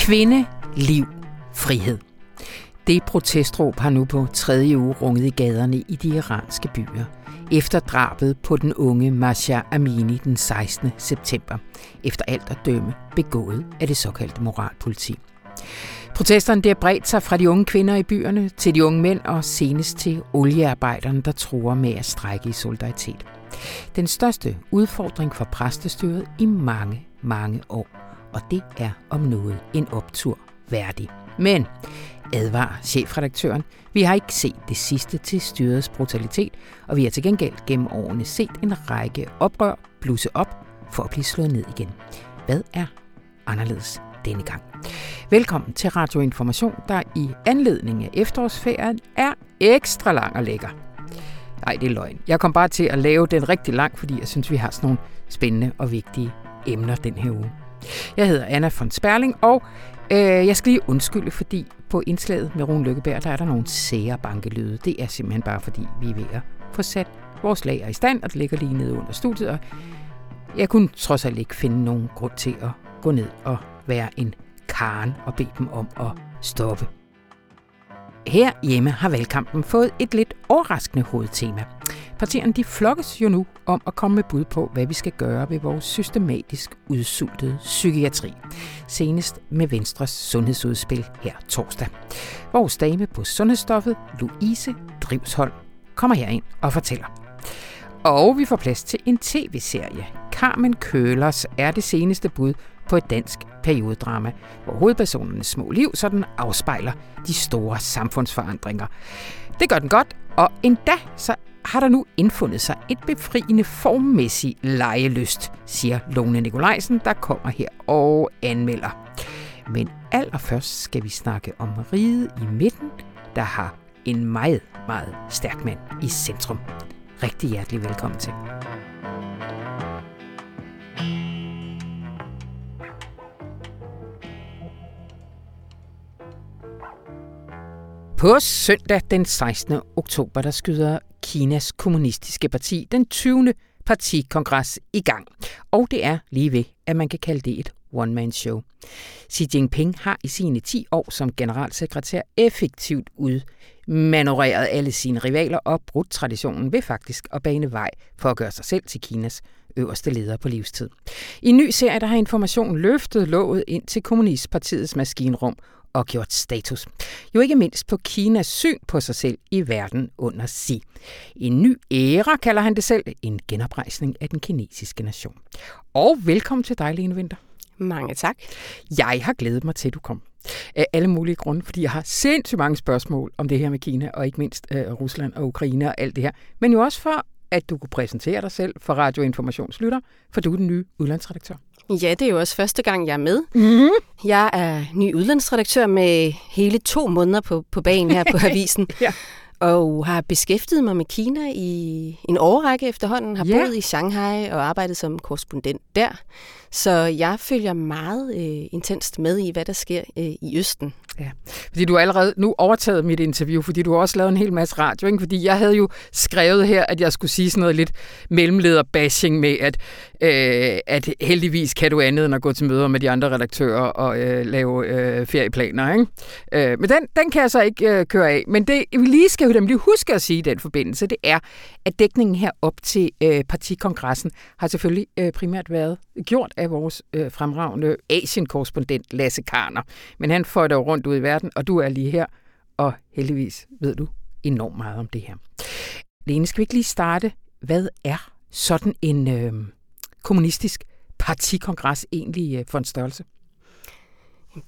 Kvinde, liv, frihed. Det protestråb har nu på tredje uge runget i gaderne i de iranske byer, efter drabet på den unge Masha Amini den 16. september, efter alt at dømme begået af det såkaldte moralpoliti. Protesterne der bredt sig fra de unge kvinder i byerne til de unge mænd og senest til oliearbejderne, der tror med at strække i solidaritet. Den største udfordring for præstestyret i mange, mange år, og det er om noget en optur værdig. Men, advarer chefredaktøren, vi har ikke set det sidste til styrets brutalitet, og vi har til gengæld gennem årene set en række oprør blusse op for at blive slået ned igen. Hvad er anderledes denne gang? Velkommen til Radio Information, der i anledning af efterårsferien er ekstra lang og lækker. Nej, det er løgn. Jeg kom bare til at lave den rigtig lang, fordi jeg synes, vi har sådan nogle spændende og vigtige emner den her uge. Jeg hedder Anna von Sperling, og øh, jeg skal lige undskylde, fordi på indslaget med Rune Lykkeberg, der er der nogle sære bankelyde. Det er simpelthen bare, fordi vi er ved at få sat vores lager i stand, og det ligger lige nede under studiet, og jeg kunne trods alt ikke finde nogen grund til at gå ned og være en karen og bede dem om at stoppe. Her hjemme har valgkampen fået et lidt overraskende hovedtema. Partierne de flokkes jo nu om at komme med bud på, hvad vi skal gøre ved vores systematisk udsultede psykiatri. Senest med Venstres sundhedsudspil her torsdag. Vores dame på sundhedsstoffet, Louise Drivshold, kommer herind og fortæller. Og vi får plads til en tv-serie. Carmen Kølers er det seneste bud på et dansk periodedrama, hvor hovedpersonernes små liv sådan afspejler de store samfundsforandringer. Det gør den godt, og endda så har der nu indfundet sig et befriende formmæssig lejelyst, siger Lone Nikolajsen, der kommer her og anmelder. Men allerførst skal vi snakke om riget i midten, der har en meget, meget stærk mand i centrum. Rigtig hjertelig velkommen til. På søndag den 16. oktober, der skyder Kinas kommunistiske parti den 20. partikongres i gang. Og det er lige ved, at man kan kalde det et one-man-show. Xi Jinping har i sine 10 år som generalsekretær effektivt udmanøvreret alle sine rivaler og brudt traditionen ved faktisk at bane vej for at gøre sig selv til Kinas øverste leder på livstid. I en ny serie der har Information løftet låget ind til Kommunistpartiets maskinrum og gjort status. Jo ikke mindst på Kinas syn på sig selv i verden under Xi. En ny æra kalder han det selv, en genoprejsning af den kinesiske nation. Og velkommen til dig, Lene Winter. Mange tak. Jeg har glædet mig til, at du kom. Af alle mulige grunde, fordi jeg har sindssygt mange spørgsmål om det her med Kina, og ikke mindst uh, Rusland og Ukraine og alt det her. Men jo også for, at du kunne præsentere dig selv for Radioinformationslytter, for du er den nye udlandsredaktør. Ja, det er jo også første gang, jeg er med. Mm. Jeg er ny udlandsredaktør med hele to måneder på, på banen her på avisen. ja. Og har beskæftiget mig med Kina i en årrække efterhånden. Har Ja. boet i Shanghai og arbejdet som korrespondent der. Så jeg følger meget øh, intenst med i, hvad der sker øh, i Østen. Ja, fordi du har allerede nu overtaget mit interview, fordi du har også lavet en hel masse radio, ikke? fordi jeg havde jo skrevet her, at jeg skulle sige sådan noget lidt mellemleder-bashing med, at, øh, at heldigvis kan du andet end at gå til møder med de andre redaktører og øh, lave øh, ferieplaner. Ikke? Øh, men den, den kan jeg så ikke øh, køre af. Men det, vi lige skal jo nemlig huske at sige i den forbindelse, det er, at dækningen her op til øh, partikongressen har selvfølgelig øh, primært været gjort af vores øh, fremragende Asien-korrespondent Lasse Karner. Men han får det rundt ud i verden, og du er lige her, og heldigvis ved du enormt meget om det her. Lene, skal vi ikke lige starte? Hvad er sådan en øh, kommunistisk partikongres egentlig øh, for en størrelse?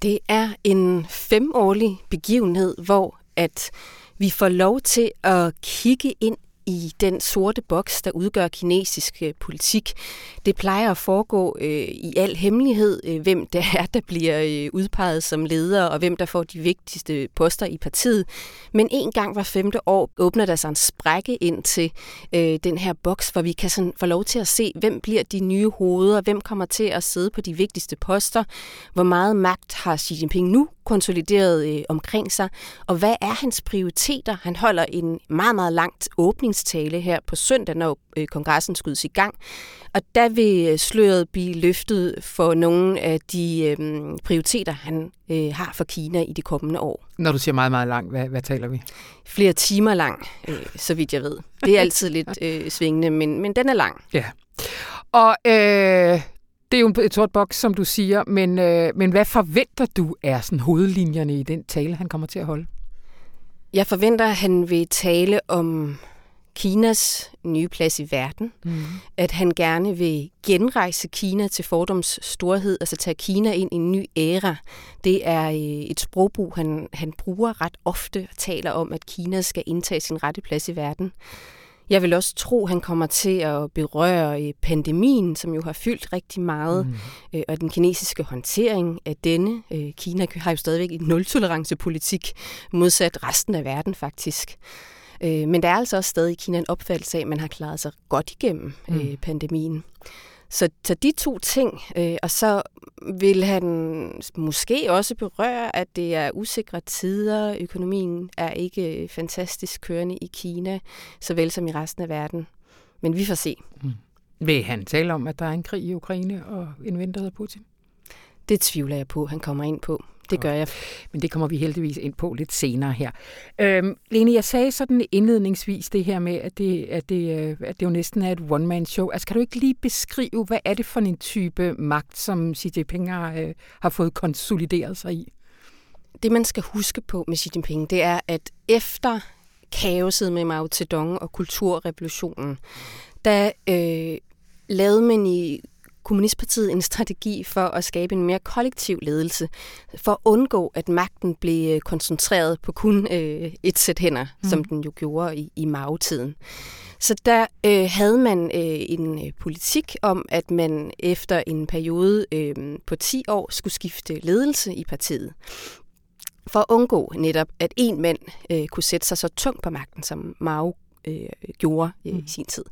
Det er en femårlig begivenhed, hvor at vi får lov til at kigge ind i den sorte boks, der udgør kinesisk øh, politik. Det plejer at foregå øh, i al hemmelighed, øh, hvem det er, der bliver øh, udpeget som leder, og hvem der får de vigtigste poster i partiet. Men en gang hver femte år åbner der sig en sprække ind til øh, den her boks, hvor vi kan sådan få lov til at se, hvem bliver de nye hoveder, hvem kommer til at sidde på de vigtigste poster, hvor meget magt har Xi Jinping nu konsolideret øh, omkring sig, og hvad er hans prioriteter? Han holder en meget, meget langt åbningstale her på søndag, når øh, kongressen skydes i gang. Og der vil øh, sløret blive løftet for nogle af de øh, prioriteter, han øh, har for Kina i de kommende år. Når du siger meget, meget langt, hvad, hvad taler vi? Flere timer lang, øh, så vidt jeg ved. Det er altid lidt øh, svingende, men, men den er lang. Ja. Og øh, det er jo et sort boks, som du siger, men, øh, men hvad forventer du er sådan hovedlinjerne i den tale, han kommer til at holde? Jeg forventer, at han vil tale om Kinas nye plads i verden, mm. at han gerne vil genrejse Kina til fordoms storhed, altså tage Kina ind i en ny æra. Det er øh, et sprogbrug, han, han bruger ret ofte og taler om, at Kina skal indtage sin rette plads i verden. Jeg vil også tro, at han kommer til at berøre øh, pandemien, som jo har fyldt rigtig meget, mm. og den kinesiske håndtering af denne. Kina har jo stadigvæk en nul-tolerance-politik, modsat resten af verden faktisk. Men der er altså også stadig i Kina en opfattelse af, at man har klaret sig godt igennem mm. pandemien. Så, så de to ting, øh, og så vil han måske også berøre, at det er usikre tider. Økonomien er ikke fantastisk kørende i Kina, såvel som i resten af verden. Men vi får se. Mm. Vil han tale om, at der er en krig i Ukraine og en ven, der hedder Putin? Det tvivler jeg på, han kommer ind på. Det gør jeg. Men det kommer vi heldigvis ind på lidt senere her. Øhm, Lene, jeg sagde sådan indledningsvis det her med, at det, at det, øh, at det jo næsten er et one-man-show. Altså kan du ikke lige beskrive, hvad er det for en type magt, som Xi Jinping har, øh, har fået konsolideret sig i? Det man skal huske på med Xi Jinping, det er, at efter kaoset med Mao Zedong og kulturrevolutionen, der øh, lavede man i Kommunistpartiet en strategi for at skabe en mere kollektiv ledelse, for at undgå, at magten blev øh, koncentreret på kun øh, et sæt hænder, mm. som den jo gjorde i, i Mao-tiden. Så der øh, havde man øh, en øh, politik om, at man efter en periode øh, på 10 år skulle skifte ledelse i partiet. For at undgå netop, at en mand øh, kunne sætte sig så tungt på magten, som Mao øh, gjorde øh, mm. i sin tid.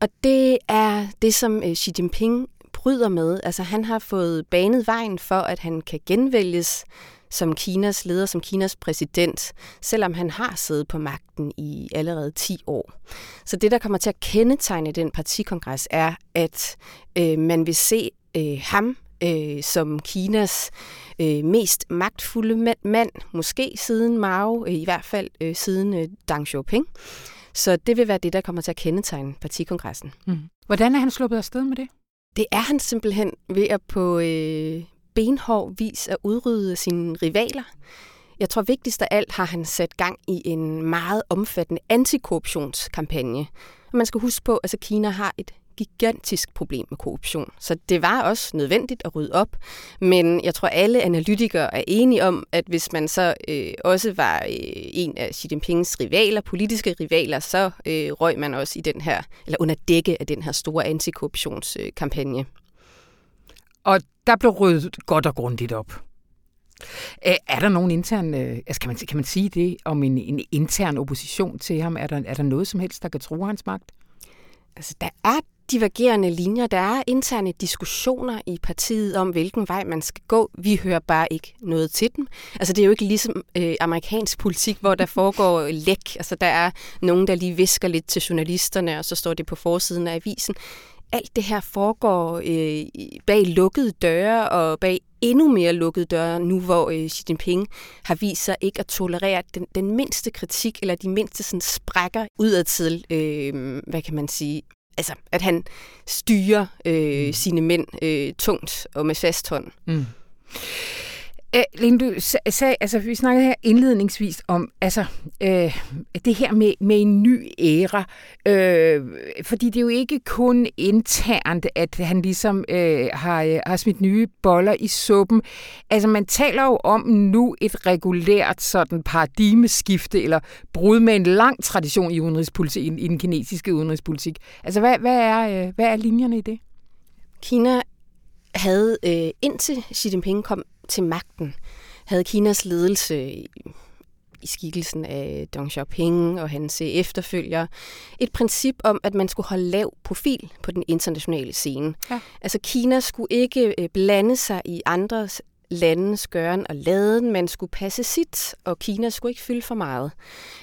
Og det er det, som øh, Xi Jinping bryder med. Altså han har fået banet vejen for, at han kan genvælges som Kinas leder, som Kinas præsident, selvom han har siddet på magten i allerede 10 år. Så det, der kommer til at kendetegne den partikongres, er, at øh, man vil se øh, ham øh, som Kinas øh, mest magtfulde mand, måske siden Mao, øh, i hvert fald øh, siden øh, Deng Xiaoping. Så det vil være det, der kommer til at kendetegne partikongressen. Mm. Hvordan er han sluppet afsted med det? Det er han simpelthen ved at på øh, benhård vis at udrydde sine rivaler. Jeg tror vigtigst af alt har han sat gang i en meget omfattende antikorruptionskampagne. man skal huske på, at altså Kina har et gigantisk problem med korruption. Så det var også nødvendigt at rydde op. Men jeg tror, alle analytikere er enige om, at hvis man så øh, også var øh, en af Xi Jinpings rivaler, politiske rivaler, så øh, røg man også i den her, eller under dække af den her store antikorruptionskampagne. Og der blev ryddet godt og grundigt op. Er der nogen intern, øh, altså kan man, kan man sige det om en, en intern opposition til ham? Er der, er der noget som helst, der kan tro hans magt? Altså, der er divergerende linjer. Der er interne diskussioner i partiet om, hvilken vej man skal gå. Vi hører bare ikke noget til dem. Altså det er jo ikke ligesom øh, amerikansk politik, hvor der foregår læk. Altså der er nogen, der lige visker lidt til journalisterne, og så står det på forsiden af avisen. Alt det her foregår øh, bag lukkede døre og bag endnu mere lukkede døre, nu hvor øh, Xi Jinping har vist sig ikke at tolerere den, den mindste kritik eller de mindste sådan, sprækker udadtil, øh, hvad kan man sige, altså, at han styrer øh, mm. sine mænd øh, tungt og med fast hånd. Mm. Æ, Lene, du sagde, altså vi snakkede her indledningsvis om altså, øh, det her med, med en ny æra, øh, fordi det er jo ikke kun internt, at han ligesom øh, har, øh, har smidt nye boller i suppen. Altså man taler jo om nu et regulært sådan paradigmeskifte, eller brud med en lang tradition i, udenrigspolitik, i, i den kinesiske udenrigspolitik. Altså hvad, hvad, er, øh, hvad er linjerne i det? Kina havde øh, indtil Xi Jinping kom til magten, havde Kinas ledelse i skikkelsen af Deng Xiaoping og hans efterfølger, et princip om, at man skulle holde lav profil på den internationale scene. Ja. Altså Kina skulle ikke øh, blande sig i andres landes gøren og laden. Man skulle passe sit, og Kina skulle ikke fylde for meget.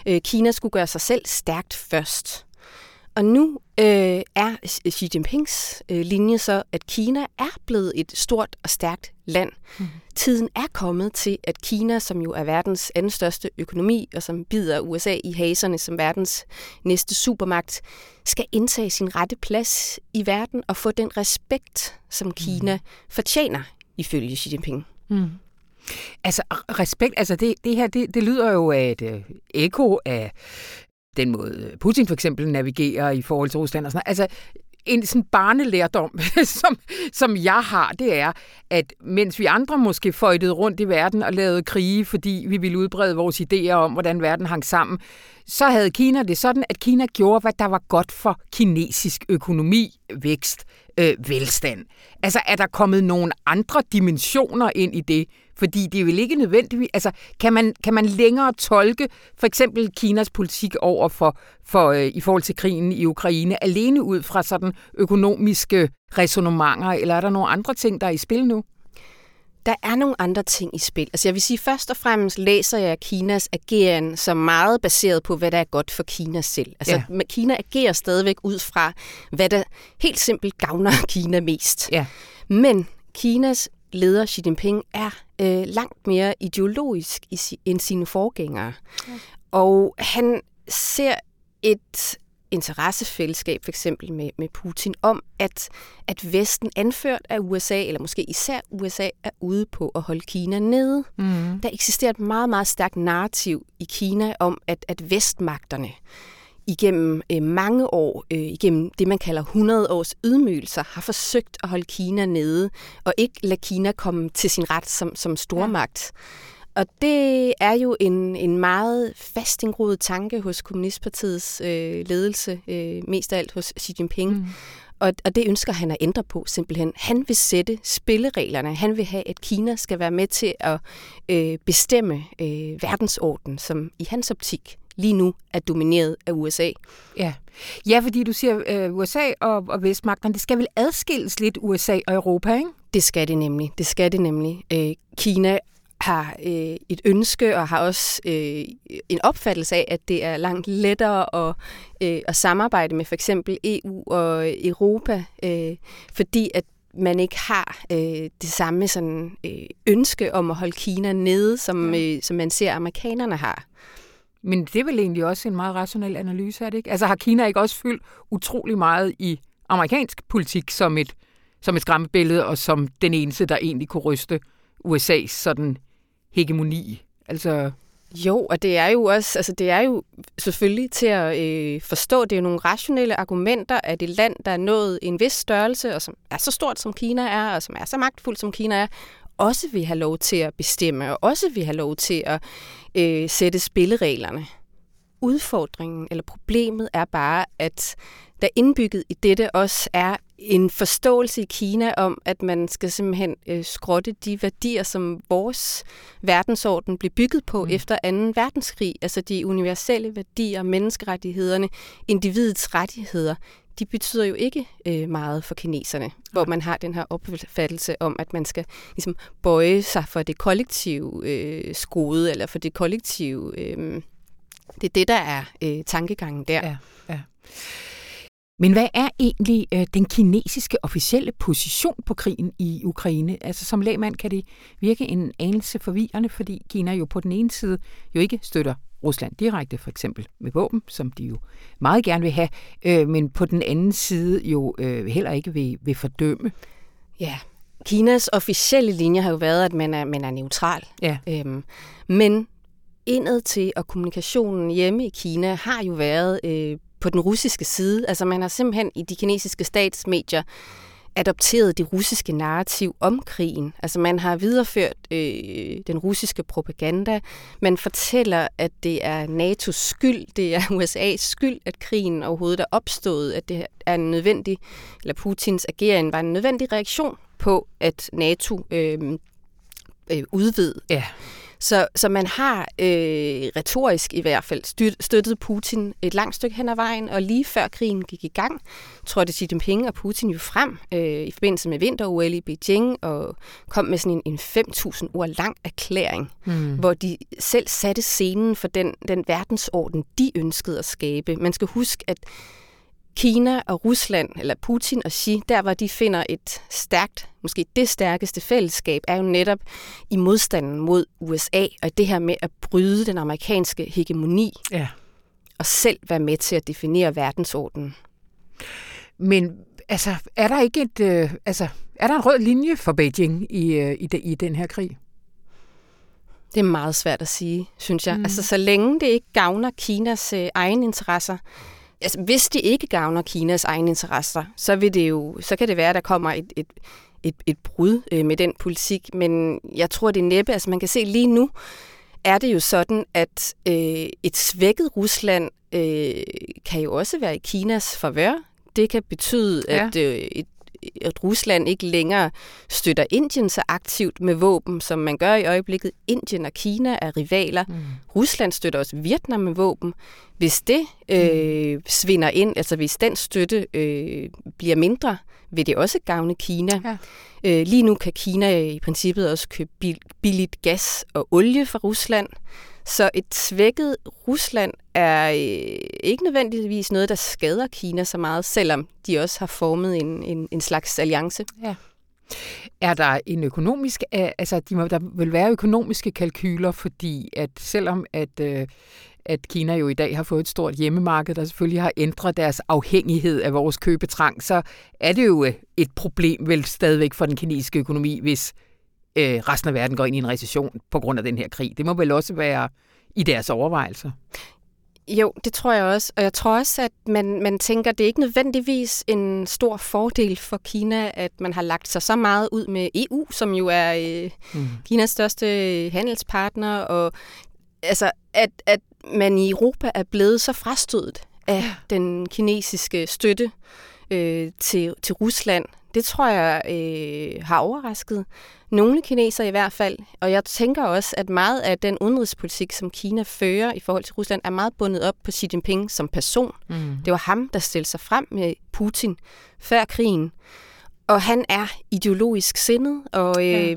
Øh, Kina skulle gøre sig selv stærkt først. Og nu øh, er Xi Jinpings øh, linje så, at Kina er blevet et stort og stærkt land. Mm. Tiden er kommet til, at Kina, som jo er verdens anden største økonomi, og som bider USA i haserne som verdens næste supermagt, skal indtage sin rette plads i verden og få den respekt, som Kina mm. fortjener, ifølge Xi Jinping. Mm. Altså respekt, altså det, det her, det, det lyder jo af et øh, ekko af den måde øh, Putin for eksempel navigerer i forhold til Rusland og sådan noget. Altså en sådan barnelærdom, som, som jeg har, det er, at mens vi andre måske føjtede rundt i verden og lavede krige, fordi vi ville udbrede vores idéer om, hvordan verden hang sammen, så havde Kina det sådan, at Kina gjorde, hvad der var godt for kinesisk økonomi, vækst, øh, velstand. Altså er der kommet nogle andre dimensioner ind i det, fordi det er vel ikke nødvendigt. Altså, kan man, kan man længere tolke for eksempel Kinas politik over for, for øh, i forhold til krigen i Ukraine, alene ud fra sådan økonomiske resonemanger, eller er der nogle andre ting, der er i spil nu? Der er nogle andre ting i spil. Altså jeg vil sige, først og fremmest læser jeg Kinas ageren som meget baseret på, hvad der er godt for Kina selv. Altså ja. Kina agerer stadigvæk ud fra, hvad der helt simpelt gavner Kina mest. Ja. Men Kinas leder Xi Jinping er øh, langt mere ideologisk i, end sine forgængere. Ja. Og han ser et interessefællesskab for eksempel med, med Putin om, at, at Vesten anført af USA, eller måske især USA, er ude på at holde Kina nede. Mm. Der eksisterer et meget, meget stærkt narrativ i Kina om, at, at vestmagterne igennem øh, mange år, øh, igennem det man kalder 100 års ydmygelser, har forsøgt at holde Kina nede, og ikke lade Kina komme til sin ret som, som stormagt. Ja. Og det er jo en, en meget fastingroet tanke hos Kommunistpartiets øh, ledelse, øh, mest af alt hos Xi Jinping. Mm. Og, og det ønsker han at ændre på simpelthen. Han vil sætte spillereglerne. Han vil have, at Kina skal være med til at øh, bestemme øh, verdensorden, som i hans optik lige nu er domineret af USA. Ja, ja fordi du siger øh, USA og, og vestmagterne, det skal vel adskilles lidt USA og Europa, ikke? Det skal det nemlig. Det skal det nemlig. Øh, Kina har øh, et ønske og har også øh, en opfattelse af, at det er langt lettere at, øh, at samarbejde med for eksempel EU og Europa, øh, fordi at man ikke har øh, det samme sådan, øh, ønske om at holde Kina nede, som, øh, som man ser amerikanerne har. Men det er vel egentlig også en meget rationel analyse, er det ikke? Altså har Kina ikke også fyldt utrolig meget i amerikansk politik som et, som et skræmmebillede, og som den eneste, der egentlig kunne ryste USA's sådan hegemoni? Altså... Jo, og det er jo også, altså det er jo selvfølgelig til at øh, forstå, det er jo nogle rationelle argumenter, at et land, der er nået en vis størrelse, og som er så stort som Kina er, og som er så magtfuldt som Kina er, også vil have lov til at bestemme, og også vil have lov til at øh, sætte spillereglerne. Udfordringen eller problemet er bare, at der indbygget i dette også er en forståelse i Kina om, at man skal simpelthen øh, skrotte de værdier, som vores verdensorden blev bygget på mm. efter 2. verdenskrig. Altså de universelle værdier, menneskerettighederne, individets rettigheder de betyder jo ikke øh, meget for kineserne, hvor man har den her opfattelse om, at man skal ligesom bøje sig for det kollektive øh, skode, eller for det kollektive... Øh, det er det, der er øh, tankegangen der. Ja, ja. Men hvad er egentlig øh, den kinesiske officielle position på krigen i Ukraine? Altså som lægmand kan det virke en anelse forvirrende, fordi Kina jo på den ene side jo ikke støtter Rusland direkte, for eksempel med våben, som de jo meget gerne vil have, øh, men på den anden side jo øh, heller ikke vil, vil fordømme. Ja, Kinas officielle linje har jo været, at man er, man er neutral. Ja. Øhm, men indad til og kommunikationen hjemme i Kina har jo været øh, på den russiske side. Altså man har simpelthen i de kinesiske statsmedier adopteret det russiske narrativ om krigen. Altså man har videreført øh, den russiske propaganda. Man fortæller, at det er NATO's skyld, det er USA's skyld, at krigen overhovedet er opstået, at det er en nødvendig, eller Putins ageren var en nødvendig reaktion på, at NATO øhm, øh, øh, udvid. Ja. Så, så man har øh, retorisk i hvert fald støttet Putin et langt stykke hen ad vejen, og lige før krigen gik i gang, trådte Xi Jinping og Putin jo frem øh, i forbindelse med vinter-OL i Beijing, og kom med sådan en, en 5.000 ord lang erklæring, mm. hvor de selv satte scenen for den, den verdensorden, de ønskede at skabe. Man skal huske, at Kina og Rusland, eller Putin og Xi, der hvor de finder et stærkt, måske det stærkeste fællesskab, er jo netop i modstanden mod USA, og det her med at bryde den amerikanske hegemoni, ja. og selv være med til at definere verdensordenen. Men altså, er der ikke et, øh, altså, er der en rød linje for Beijing i, øh, i, de, i den her krig? Det er meget svært at sige, synes jeg. Mm. Altså, så længe det ikke gavner Kinas øh, egen interesser, altså, hvis det ikke gavner Kinas egen interesser, så, vil det jo, så kan det være, at der kommer et, et, et, et brud øh, med den politik. Men jeg tror, det er næppe. Altså, man kan se lige nu, er det jo sådan, at øh, et svækket Rusland øh, kan jo også være i Kinas favør. Det kan betyde, ja. at øh, et at Rusland ikke længere støtter Indien så aktivt med våben, som man gør i øjeblikket. Indien og Kina er rivaler. Mm. Rusland støtter også Vietnam med våben. Hvis det øh, mm. svinder ind, altså hvis den støtte øh, bliver mindre, vil det også gavne Kina. Ja. Øh, lige nu kan Kina i princippet også købe billigt gas og olie fra Rusland. Så et svækket Rusland er øh, ikke nødvendigvis noget, der skader Kina så meget, selvom de også har formet en, en, en slags alliance. Ja. Er der en økonomisk, øh, altså de må, der vil være økonomiske kalkyler, fordi at selvom at, øh, at Kina jo i dag har fået et stort hjemmemarked, der selvfølgelig har ændret deres afhængighed af vores købetrang, så er det jo øh, et problem vel stadigvæk for den kinesiske økonomi, hvis øh, resten af verden går ind i en recession på grund af den her krig. Det må vel også være i deres overvejelser. Jo, det tror jeg også. Og jeg tror også, at man, man tænker, at det er ikke nødvendigvis en stor fordel for Kina, at man har lagt sig så meget ud med EU, som jo er øh, mm. Kinas største handelspartner, og altså, at, at man i Europa er blevet så frastødet af den kinesiske støtte øh, til, til Rusland. Det tror jeg øh, har overrasket nogle kinesere i hvert fald. Og jeg tænker også, at meget af den udenrigspolitik, som Kina fører i forhold til Rusland, er meget bundet op på Xi Jinping som person. Mm. Det var ham, der stillede sig frem med Putin før krigen. Og han er ideologisk sindet, og øh, ja.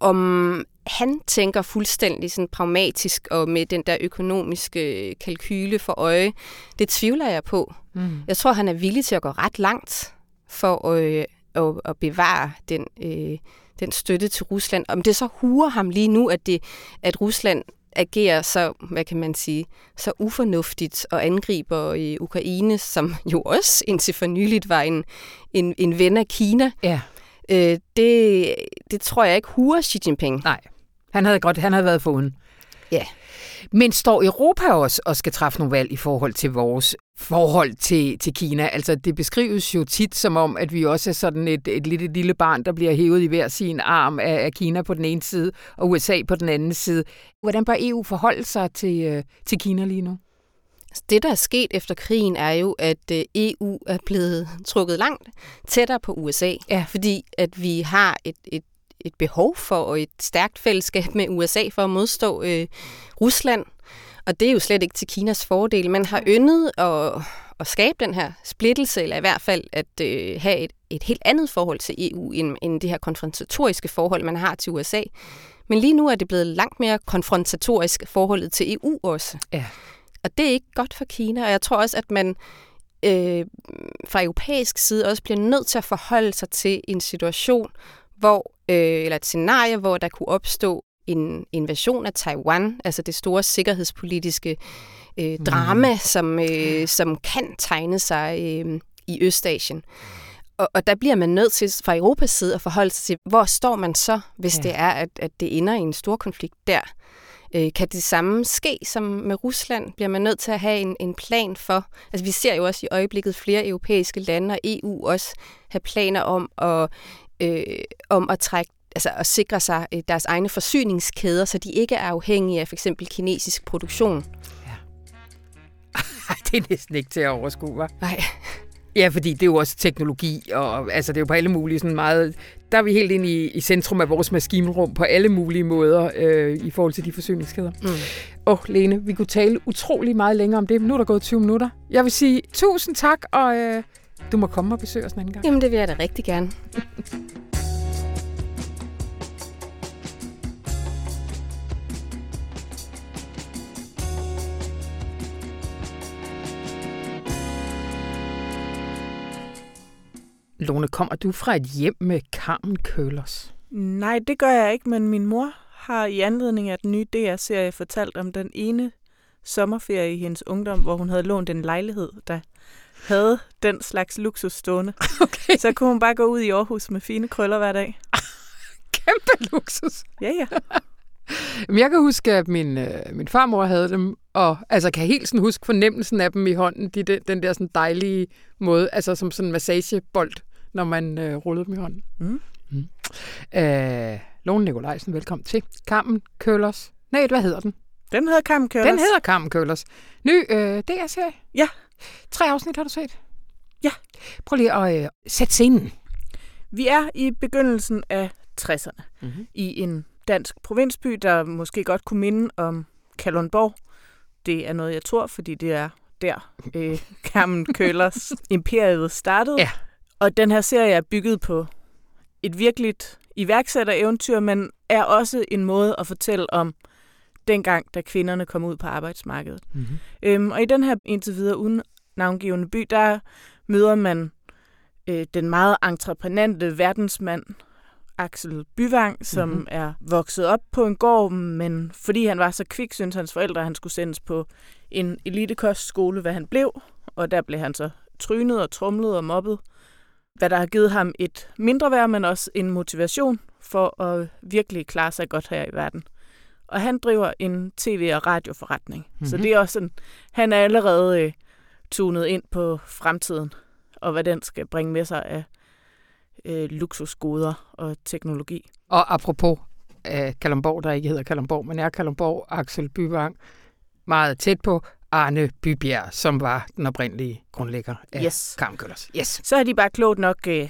om han tænker fuldstændig sådan pragmatisk og med den der økonomiske kalkyle for øje, det tvivler jeg på. Mm. Jeg tror, han er villig til at gå ret langt for øh, at, at bevare den, øh, den støtte til Rusland. Om det så huer ham lige nu, at, det, at Rusland agerer så, hvad kan man sige, så ufornuftigt og angriber i Ukraine, som jo også indtil for nyligt var en, en, en ven af Kina. Ja. Øh, det, det tror jeg ikke huer Xi Jinping. Nej, han havde godt, han havde været foruden. Ja. Men står Europa også og skal træffe nogle valg i forhold til vores forhold til, til Kina? Altså det beskrives jo tit som om, at vi også er sådan et, et lille, lille barn, der bliver hævet i hver sin arm af, af Kina på den ene side og USA på den anden side. Hvordan bør EU forholde sig til, øh, til Kina lige nu? Altså, det, der er sket efter krigen, er jo, at øh, EU er blevet trukket langt tættere på USA, ja. fordi at vi har et, et et behov for og et stærkt fællesskab med USA for at modstå øh, Rusland. Og det er jo slet ikke til Kinas fordel. Man har yndet at, at skabe den her splittelse, eller i hvert fald at øh, have et, et helt andet forhold til EU, end, end det her konfrontatoriske forhold, man har til USA. Men lige nu er det blevet langt mere konfrontatorisk forholdet til EU også. Ja. Og det er ikke godt for Kina, og jeg tror også, at man øh, fra europæisk side også bliver nødt til at forholde sig til en situation, hvor, øh, eller et scenarie, hvor der kunne opstå en invasion af Taiwan, altså det store sikkerhedspolitiske øh, drama, mm. som, øh, som kan tegne sig øh, i Østasien. Og, og der bliver man nødt til fra Europas side at forholde sig til, hvor står man så, hvis ja. det er, at, at det ender i en stor konflikt der. Øh, kan det samme ske som med Rusland? Bliver man nødt til at have en, en plan for? Altså vi ser jo også i øjeblikket flere europæiske lande og EU også have planer om at øh, om at trække altså at sikre sig øh, deres egne forsyningskæder, så de ikke er afhængige af for eksempel kinesisk produktion. Ja. det er næsten ikke til at overskue, hva'? Nej. Ja, fordi det er jo også teknologi, og altså, det er jo på alle mulige sådan meget... Der er vi helt inde i, i centrum af vores maskinrum på alle mulige måder øh, i forhold til de forsyningskæder. Mm. Åh, oh, Lene, vi kunne tale utrolig meget længere om det, men nu er der gået 20 minutter. Jeg vil sige tusind tak, og øh, du må komme og besøge os en anden gang. Jamen, det vil jeg da rigtig gerne. Lone, kommer du fra et hjem med Carmen Køllers? Nej, det gør jeg ikke, men min mor har i anledning af den nye DR-serie fortalt om den ene sommerferie i hendes ungdom, hvor hun havde lånt en lejlighed, der havde den slags luksus stående. Okay. Så kunne hun bare gå ud i Aarhus med fine krøller hver dag. Kæmpe luksus. Ja, ja. Men jeg kan huske, at min, øh, min farmor havde dem, og altså kan helt sådan huske fornemmelsen af dem i hånden, de, den, den der sådan dejlige måde, altså som sådan en massagebold, når man øh, rullede dem i hånden. Mm. Mm. Øh, Lone Nikolajsen, velkommen til. Carmen Køllers. Nej, hvad hedder den? Den hedder Carmen Køllers. Den hedder Carmen Køllers. Ny øh, DR-serie. Ja. Tre afsnit har du set? Ja. Prøv lige at øh, sætte scenen. Vi er i begyndelsen af 60'erne Mm-hmm. i en dansk provinsby, der måske godt kunne minde om Kalundborg. Det er noget, jeg tror, fordi det er der, øh, Carmen Køllers imperiet startede. Ja. Og den her serie er bygget på et virkeligt iværksættereventyr, men er også en måde at fortælle om dengang, da kvinderne kom ud på arbejdsmarkedet. Mm-hmm. Øhm, og i den her indtil videre uden navngivende by, der møder man øh, den meget entreprenante verdensmand, Axel Byvang, som Mhm. mm-hmm. er vokset op på en gård, men fordi han var så kvik, syntes hans forældre, at han skulle sendes på en elitekostskole, hvad han blev, og der blev han så trynet og trumlet og mobbet, hvad der har givet ham et mindre værd, men også en motivation for at virkelig klare sig godt her i verden. Og han driver en tv- og radioforretning. Mm-hmm. Så Mhm. det er også sådan, han er allerede øh, tunet ind på fremtiden, og hvad den skal bringe med sig af øh, luksusgoder og teknologi. Og apropos øh, Kalumborg, der ikke hedder Kalumborg, men er Kalumborg, Axel Byvang, meget tæt på Arne Bybjerg, som var den oprindelige grundlægger af Yes. Carmen Køllers. Yes. Så har de bare klogt nok øh,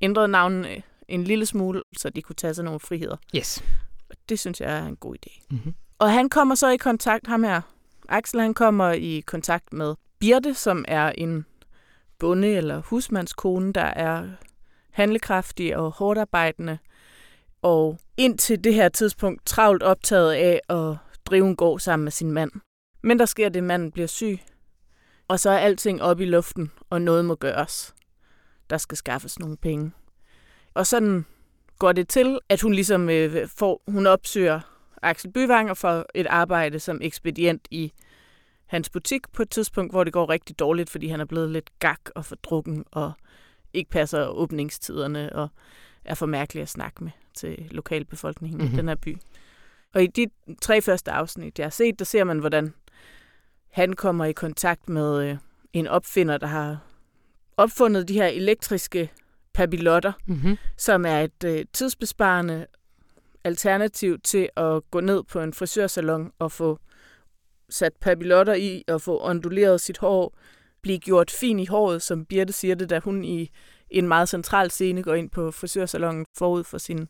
ændret navnet øh, en lille smule, så de kunne tage sig nogle friheder. Yes. Og det synes jeg er en god idé. Mm-hmm. Og han kommer så i kontakt, ham her, Axel, han kommer i kontakt med Birte, som er en bonde- eller husmandskone, der er handlekraftig og hårdt arbejdende, og indtil det her tidspunkt travlt optaget af at drive en gård sammen med sin mand. Men der sker det, manden bliver syg, og så er alting oppe i luften, og noget må gøres. Der skal skaffes nogle penge. Og sådan går det til, at hun ligesom øh, får, hun opsøger Axel Byvang og får et arbejde som ekspedient i hans butik på et tidspunkt, hvor det går rigtig dårligt, fordi han er blevet lidt gak og fordrukken og ikke passer åbningstiderne og er for mærkelig at snakke med til lokalbefolkningen mm-hmm. Mhm. i den her by. Og i de tre første afsnit, jeg har set, der ser man, hvordan han kommer i kontakt med øh, en opfinder, der har opfundet de her elektriske papillotter, Mm-hmm. som er et øh, tidsbesparende alternativ til at gå ned på en frisørsalon og få sat papillotter i og få onduleret sit hår, blive gjort fin i håret, som Birte siger det, da hun i en meget central scene går ind på frisørsalongen forud for sin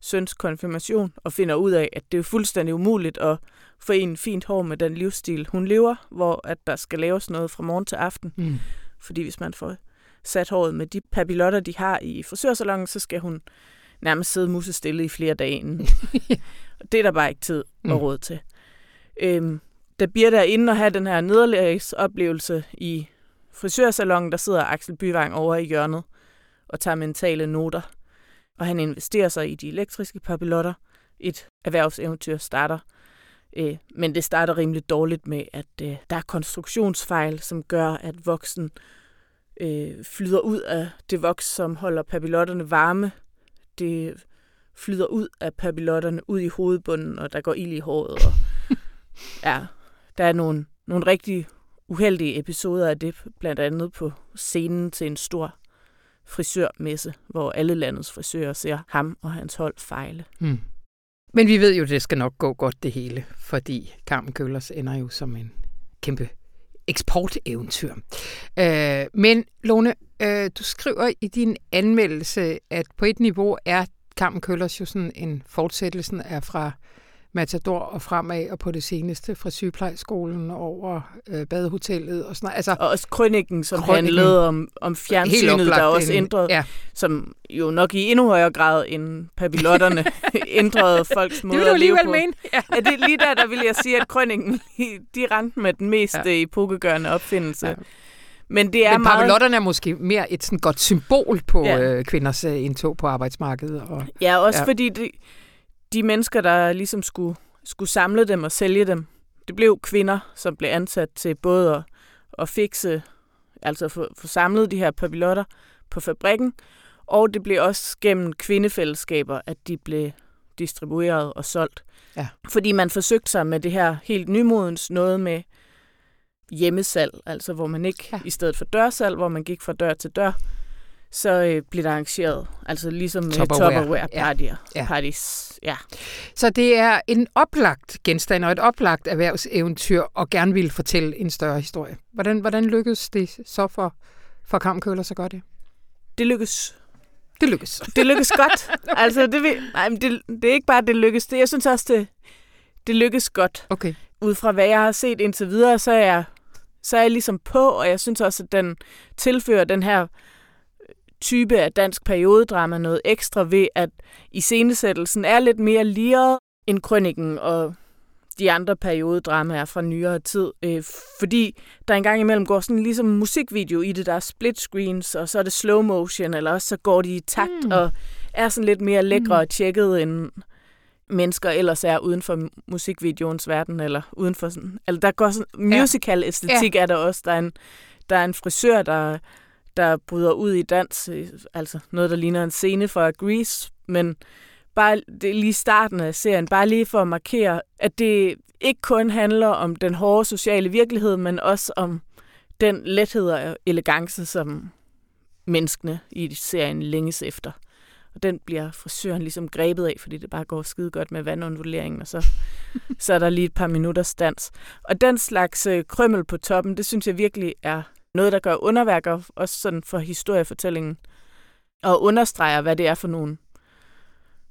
søns konfirmation og finder ud af, at det er fuldstændig umuligt at forene fint hår med den livsstil, hun lever, hvor at der skal laves noget fra morgen til aften. Mm. Fordi hvis man får sat håret med de papillotter, de har i frisørsalongen, så skal hun nærmest sidde musestille i flere dage inden. det er der bare ikke tid og Mm. råd til. Øhm, da Birte er inde og have den her nederlagsoplevelse i frisørsalongen, der sidder Axel Byvang over i hjørnet og tager mentale noter. Og han investerer sig i de elektriske papillotter. Et erhvervseventyr starter. Øh, men det starter rimelig dårligt med, at øh, der er konstruktionsfejl, som gør, at voksen øh, flyder ud af det voks, som holder papillotterne varme. Det flyder ud af papillotterne ud i hovedbunden, og der går ild i håret. Og, ja, der er nogle, nogle rigtig uheldige episoder af det, blandt andet på scenen til en stor frisørmesse, hvor alle landets frisører ser ham og hans hold fejle. Mm. Men vi ved jo, det skal nok gå godt det hele, fordi Carmen Køllers ender jo som en kæmpe eksporteventyr. Øh, men Lone, øh, du skriver i din anmeldelse, at på et niveau er Kampen Køllers jo sådan en fortsættelse af fra Matador og fremad, og på det seneste fra sygeplejeskolen over øh, badehotellet og sådan. Altså, Og også krønningen, som Krøniken. handlede om, om fjernsynet, der også ændrede, Ja, som jo nok i endnu højere grad end papillotterne ændrede folks det måde du at leve alligevel på. mene. Ja. Ja, det lige der, der vil jeg sige, at krønningen, de rendte med den mest Ja. ja. epokegørende opfindelse. Ja. Men det er Men meget... er måske mere et sådan godt symbol på Ja. øh, kvinders øh, indtog på arbejdsmarkedet. Og, Ja, også ja. Fordi de, de mennesker, der ligesom skulle, skulle samle dem og sælge dem, det blev kvinder, som blev ansat til både at, at fikse, altså få, få samlet de her papillotter på fabrikken, og det blev også gennem kvindefællesskaber, at de blev distribueret og solgt. Ja. Fordi man forsøgte sig med det her helt nymodens noget med hjemmesalg, altså hvor man ikke ja. Ja. i stedet for dørsalg, hvor man gik fra dør til dør, så øh, blev der arrangeret, altså ligesom med Tupperware. Tupperware partier. Ja. Parties. Ja. Så det er en oplagt genstand og et oplagt erhvervseventyr, og gerne vil fortælle en større historie. Hvordan, hvordan lykkedes det så for, for Kamkøller så godt? Det? Det lykkes. det lykkedes. Det lykkes godt. Altså, det, vil, nej, men det, det er ikke bare, det lykkes. Det, jeg synes også, det, det lykkes godt. Okay. Ud fra, hvad jeg har set indtil videre, så er jeg, så er jeg ligesom på, og jeg synes også, at den tilfører den her type af dansk periodedrama noget ekstra ved, at iscenesættelsen er lidt mere liret end krønningen og de andre periodedramaer fra nyere tid. Øh, fordi der engang imellem går sådan ligesom musikvideo i det, der er split screens, og så er det slow motion, eller også så går de i takt Mm. og er sådan lidt mere lækre Mm. og tjekket, end mennesker ellers er uden for musikvideoens verden, eller uden for sådan... Altså, der går sådan... Musical æstetik ja. er der også. Der er en, der er en frisør, der, der bryder ud i dans, øh, altså noget, der ligner en scene fra Grease, men bare det lige starten af serien, bare lige for at markere, at det ikke kun handler om den hårde sociale virkelighed, men også om den lethed og elegance, som menneskene i serien længes efter. Og den bliver frisøren ligesom grebet af, fordi det bare går skide godt med vandunduleringen, og så, så er der lige et par minutters dans. Og den slags øh, krømmel på toppen, det synes jeg virkelig er noget, der gør underværker, også sådan for historiefortællingen, og understreger, hvad det er for nogle,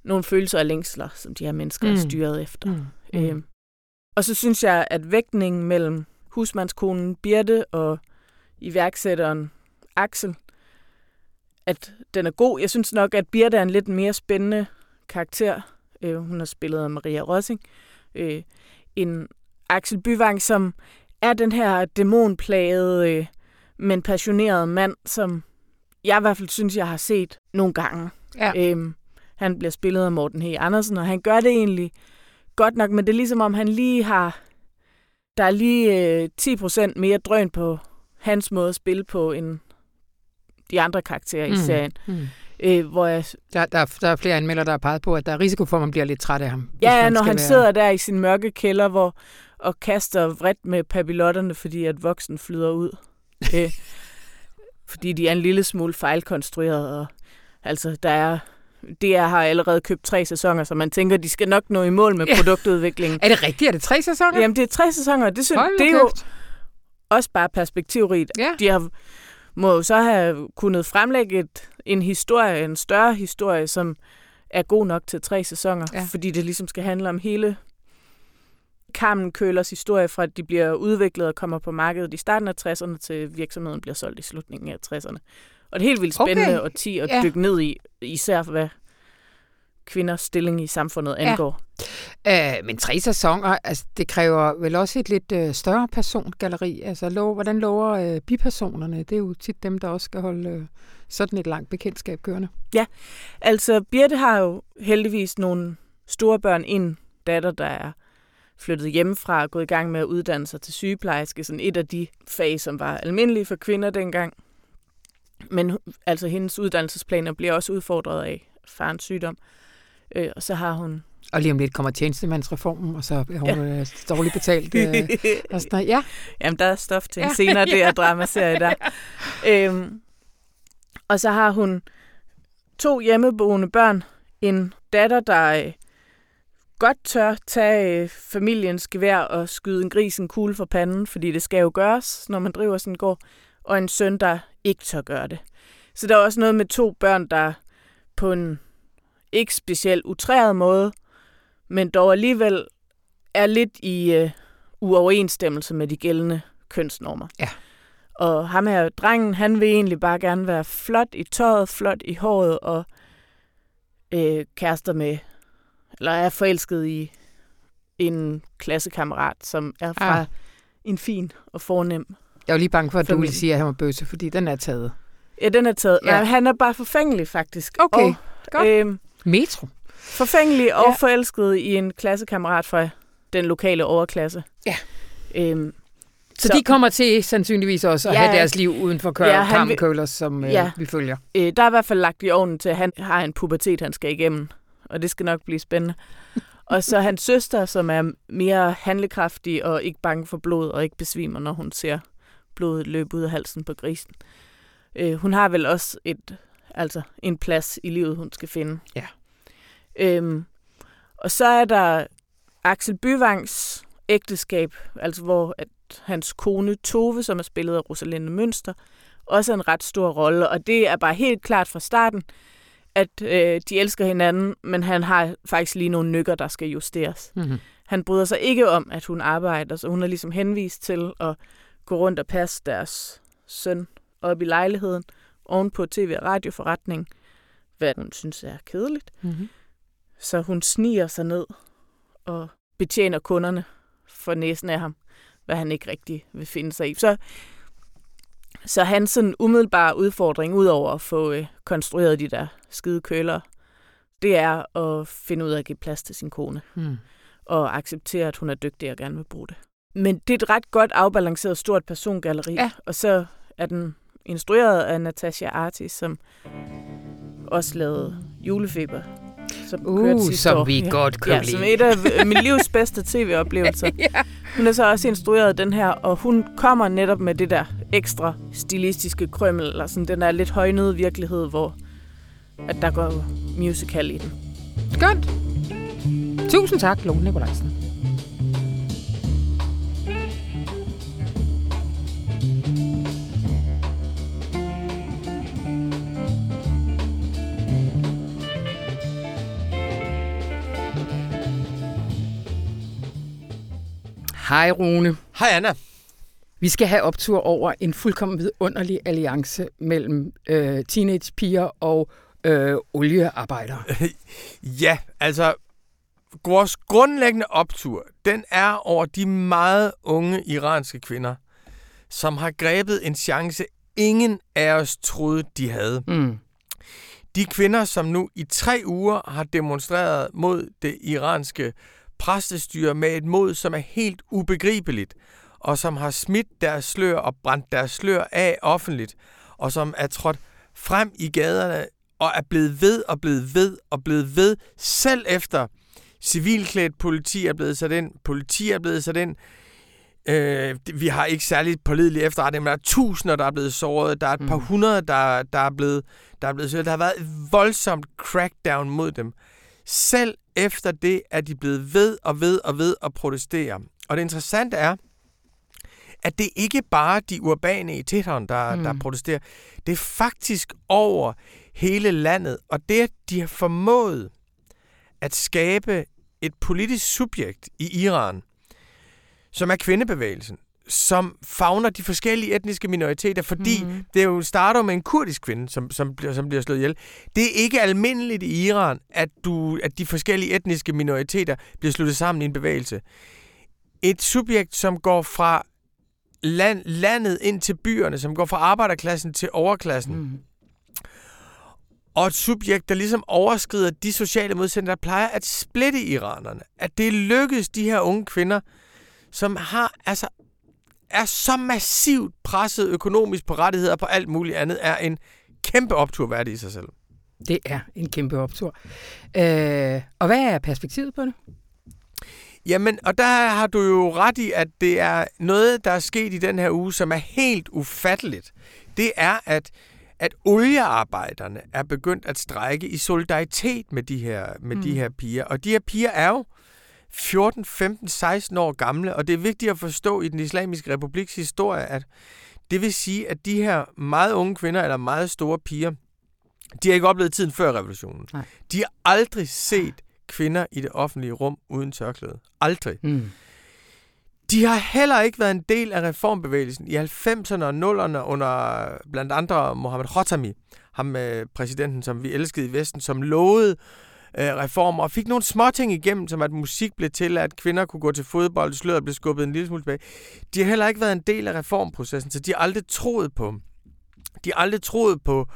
nogle følelser og længsler, som de her mennesker mm. er styret efter. Mm. Mm. Øhm, og så synes jeg, at vægtningen mellem husmandskonen Birte og iværksætteren Axel, at den er god. Jeg synes nok, at Birte er en lidt mere spændende karakter. Øh, hun har spillet af Maria Rossing. Øh, en Axel Byvang, som er den her dæmonplagede, øh, men passionerede mand, som jeg i hvert fald synes, jeg har set nogle gange. Ja. Øhm, han bliver spillet af Morten H. Andersen, og han gør det egentlig godt nok, men det er ligesom om, han lige har... Der er lige øh, 10% mere drøn på hans måde at spille på, end de andre karakterer mm. i serien. Mm. Øh, hvor jeg, Der, der, er- der er flere anmeldere, der har peget på, at der er risiko for, at man bliver lidt træt af ham. ja, når han være- sidder der i sin mørke kælder, hvor og kaster vredt med papillotterne, fordi at voksen flyder ud. øh, fordi de er en lille smule fejlkonstrueret, og altså, der er DR har allerede købt tre sæsoner, så man tænker, de skal nok nå i mål med Ja. produktudviklingen. Er det rigtigt? Er det tre sæsoner? Jamen, det er tre sæsoner, det, synes, det er jo også bare perspektivrigt. Ja. De har, må jo så have kunnet fremlægge et, en historie, en større historie, som er god nok til tre sæsoner, Ja. fordi det ligesom skal handle om hele Carmen Kølers historie, fra at de bliver udviklet og kommer på markedet i starten af 60'erne, til virksomheden bliver solgt i slutningen af 60'erne. Og det er helt vildt spændende Okay. årti at Ja. dykke ned i, især for hvad kvinders stilling i samfundet Ja. angår. Øh, men tre sæsoner, altså, det kræver vel også et lidt øh, større persongalleri. Altså, lov, hvordan lover øh, bipersonerne? Det er jo tit dem, der også skal holde øh, sådan et langt bekendtskab kørende. Altså, Birte har jo heldigvis nogle store børn. En datter, der er flyttet hjemmefra og gået i gang med at uddanne sig til sygeplejerske. Sådan et af de fag, som var almindelige for kvinder dengang. Men altså, hendes uddannelsesplaner bliver også udfordret af farens sygdom. Øh, og så har hun... Og lige om lidt kommer tjenestemandsreformen, og så er hun ja. dårligt betalt. Øh, og sådan, noget. ja, Jamen, der er stof til en Ja. senere der dramaserie der. Øhm, og så har hun to hjemmeboende børn. En datter, der øh, godt tør tage øh, familiens gevær og skyde en gris en kugle for panden, fordi det skal jo gøres, når man driver sådan en gård. Og en søn, der ikke tør gøre det. Så der er også noget med to børn, der på en ikke specielt utræret måde, men dog alligevel er lidt i øh, uoverensstemmelse med de gældende kønsnormer. Ja. Og ham her, drengen, han vil egentlig bare gerne være flot i tøjet, flot i håret og øh, kærester med, eller er forelsket i en klassekammerat, som er fra Ah. en fin og fornem Jeg var lige bange for, at du ville Familie. sige, at han var bøsse, fordi den er taget. Ja, den er taget. Ja. Ja. han er bare forfængelig, faktisk. Okay, og, godt. Øhm, Metro. forfængelig og Ja. forelsket i en klassekammerat fra den lokale overklasse. Ja. Øhm, Så, så de kommer til sandsynligvis også at Ja. have deres liv uden for kør- Ja, Carmen som øh, Ja. vi følger. øh, der er i hvert fald lagt i ovnen til, at han har en pubertet, han skal igennem. Og det skal nok blive spændende. og så hans søster, som er mere handlekraftig og ikke bange for blod og ikke besvimer, når hun ser blodet løbe ud af halsen på grisen. Øh, hun har vel også et, altså en plads i livet, hun skal finde. Ja. Øhm, og så er der Axel Byvangs ægteskab, altså hvor at hans kone Tove, som er spillet af Rosalinde Mønster, også en ret stor rolle, og det er bare helt klart fra starten, at øh, de elsker hinanden, men han har faktisk lige nogle nykker, der skal justeres. Mm-hmm. Han bryder sig ikke om, at hun arbejder, så hun er ligesom henvist til at gå rundt og passe deres søn op i lejligheden, oven på tv- og radioforretning, hvad hun synes er kedeligt. Mm-hmm. Så hun sniger sig ned og betjener kunderne for næsen af ham, hvad han ikke rigtig vil finde sig i. Så, så hans sådan umiddelbare udfordring, udover at få øh, konstrueret de der skide køler, det er at finde ud af at give plads til sin kone Mm. og acceptere, at hun er dygtig og gerne vil bruge det. Men det er et ret godt afbalanceret stort persongalleri, Ja. og så er den instrueret af Natasha Artis, som også lavede julefeber. Som Uh, kørte sidste som år. vi godt kan ja, lide. som et af mit livs bedste tv-oplevelser. ja. Hun er så også instrueret den her, og hun kommer netop med det der ekstra stilistiske krømmel, eller sådan den der lidt højnede virkelighed, hvor at der går musical i den. Skønt. Tusind tak, Lone Nikolajsen. Hej Rune. Hej Anna. Vi skal have optur over en fuldkommen vidunderlig alliance mellem øh, teenagepiger og øh, oliearbejdere. Ja, altså, vores grundlæggende optur, den er over de meget unge iranske kvinder, som har grebet en chance, ingen af os troede, de havde. Mm. De kvinder, som nu i tre uger har demonstreret mod det iranske præstestyre med et mod, som er helt ubegribeligt, og som har smidt deres slør og brændt deres slør af offentligt, og som er trådt frem i gaderne og er blevet ved og blevet ved og blevet ved, selv efter civilklædt politi er blevet sat ind, politi er blevet sat ind, Øh, vi har ikke særligt pålidelig efterretning, men der er tusinder, der er blevet såret. Der er et par Mhm. hundrede, der, der, er blevet, der er blevet såret. Der har været et voldsomt crackdown mod dem. Selv efter det er de blevet ved og ved og ved at protestere. Og det interessante er, at det ikke bare er de urbane i Teheran, der, Mm. mm. der protesterer. Det er faktisk over hele landet. Og det, at de har formået at skabe et politisk subjekt i Iran, som er kvindebevægelsen, som fagner de forskellige etniske minoriteter, fordi mm. det jo starter med en kurdisk kvinde, som, som, bliver, som bliver slået ihjel. Det er ikke almindeligt i Iran, at, du, at de forskellige etniske minoriteter bliver sluttet sammen i en bevægelse. Et subjekt, som går fra land, landet ind til byerne, som går fra arbejderklassen til overklassen, Mm. og et subjekt, der ligesom overskrider de sociale modsætninger, der plejer at splitte iranerne. At det lykkes de her unge kvinder, som har altså er så massivt presset økonomisk på rettigheder og på alt muligt andet, er en kæmpe optur værd i sig selv. Det er en kæmpe optur. Øh, og hvad er perspektivet på det? Jamen, og der har du jo ret i, at det er noget, der er sket i den her uge, som er helt ufatteligt. Det er, at, at oliearbejderne er begyndt at strække i solidaritet med de her, med mm. de her piger. Og de her piger er jo 14, 15, 16 år gamle, og det er vigtigt at forstå i den islamiske republiks historie, at det vil sige, at de her meget unge kvinder, eller meget store piger, de har ikke oplevet tiden før revolutionen. Nej. De har aldrig set kvinder i det offentlige rum uden tørklæde. Aldrig. Mm. De har heller ikke været en del af reformbevægelsen i 90'erne og 0'erne under blandt andre Mohammed Khatami, ham øh, præsidenten, som vi elskede i Vesten, som lovede øh, reformer, og fik nogle småting igennem, som at musik blev til, at kvinder kunne gå til fodbold, sløret blev skubbet en lille smule tilbage. De har heller ikke været en del af reformprocessen, så de har aldrig troet på de har aldrig troet på,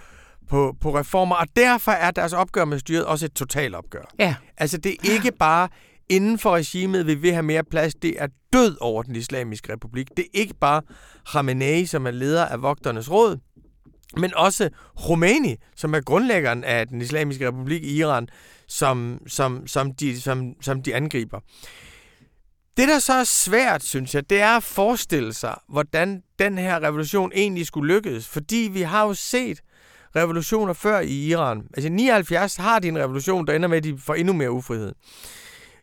på, på reformer, og derfor er deres opgør med styret også et totalopgør. Ja. Altså, det er ikke bare inden for regimet vil vi have mere plads. Det er død over den islamiske republik. Det er ikke bare Khamenei, som er leder af vogternes råd, men også Khomeini, som er grundlæggeren af den islamiske republik i Iran, som, som, som, de, som, som de angriber. Det, der så er svært, synes jeg, det er at forestille sig, hvordan den her revolution egentlig skulle lykkes. Fordi vi har jo set revolutioner før i Iran. Altså 79 har de en revolution, der ender med, at de får endnu mere ufrihed.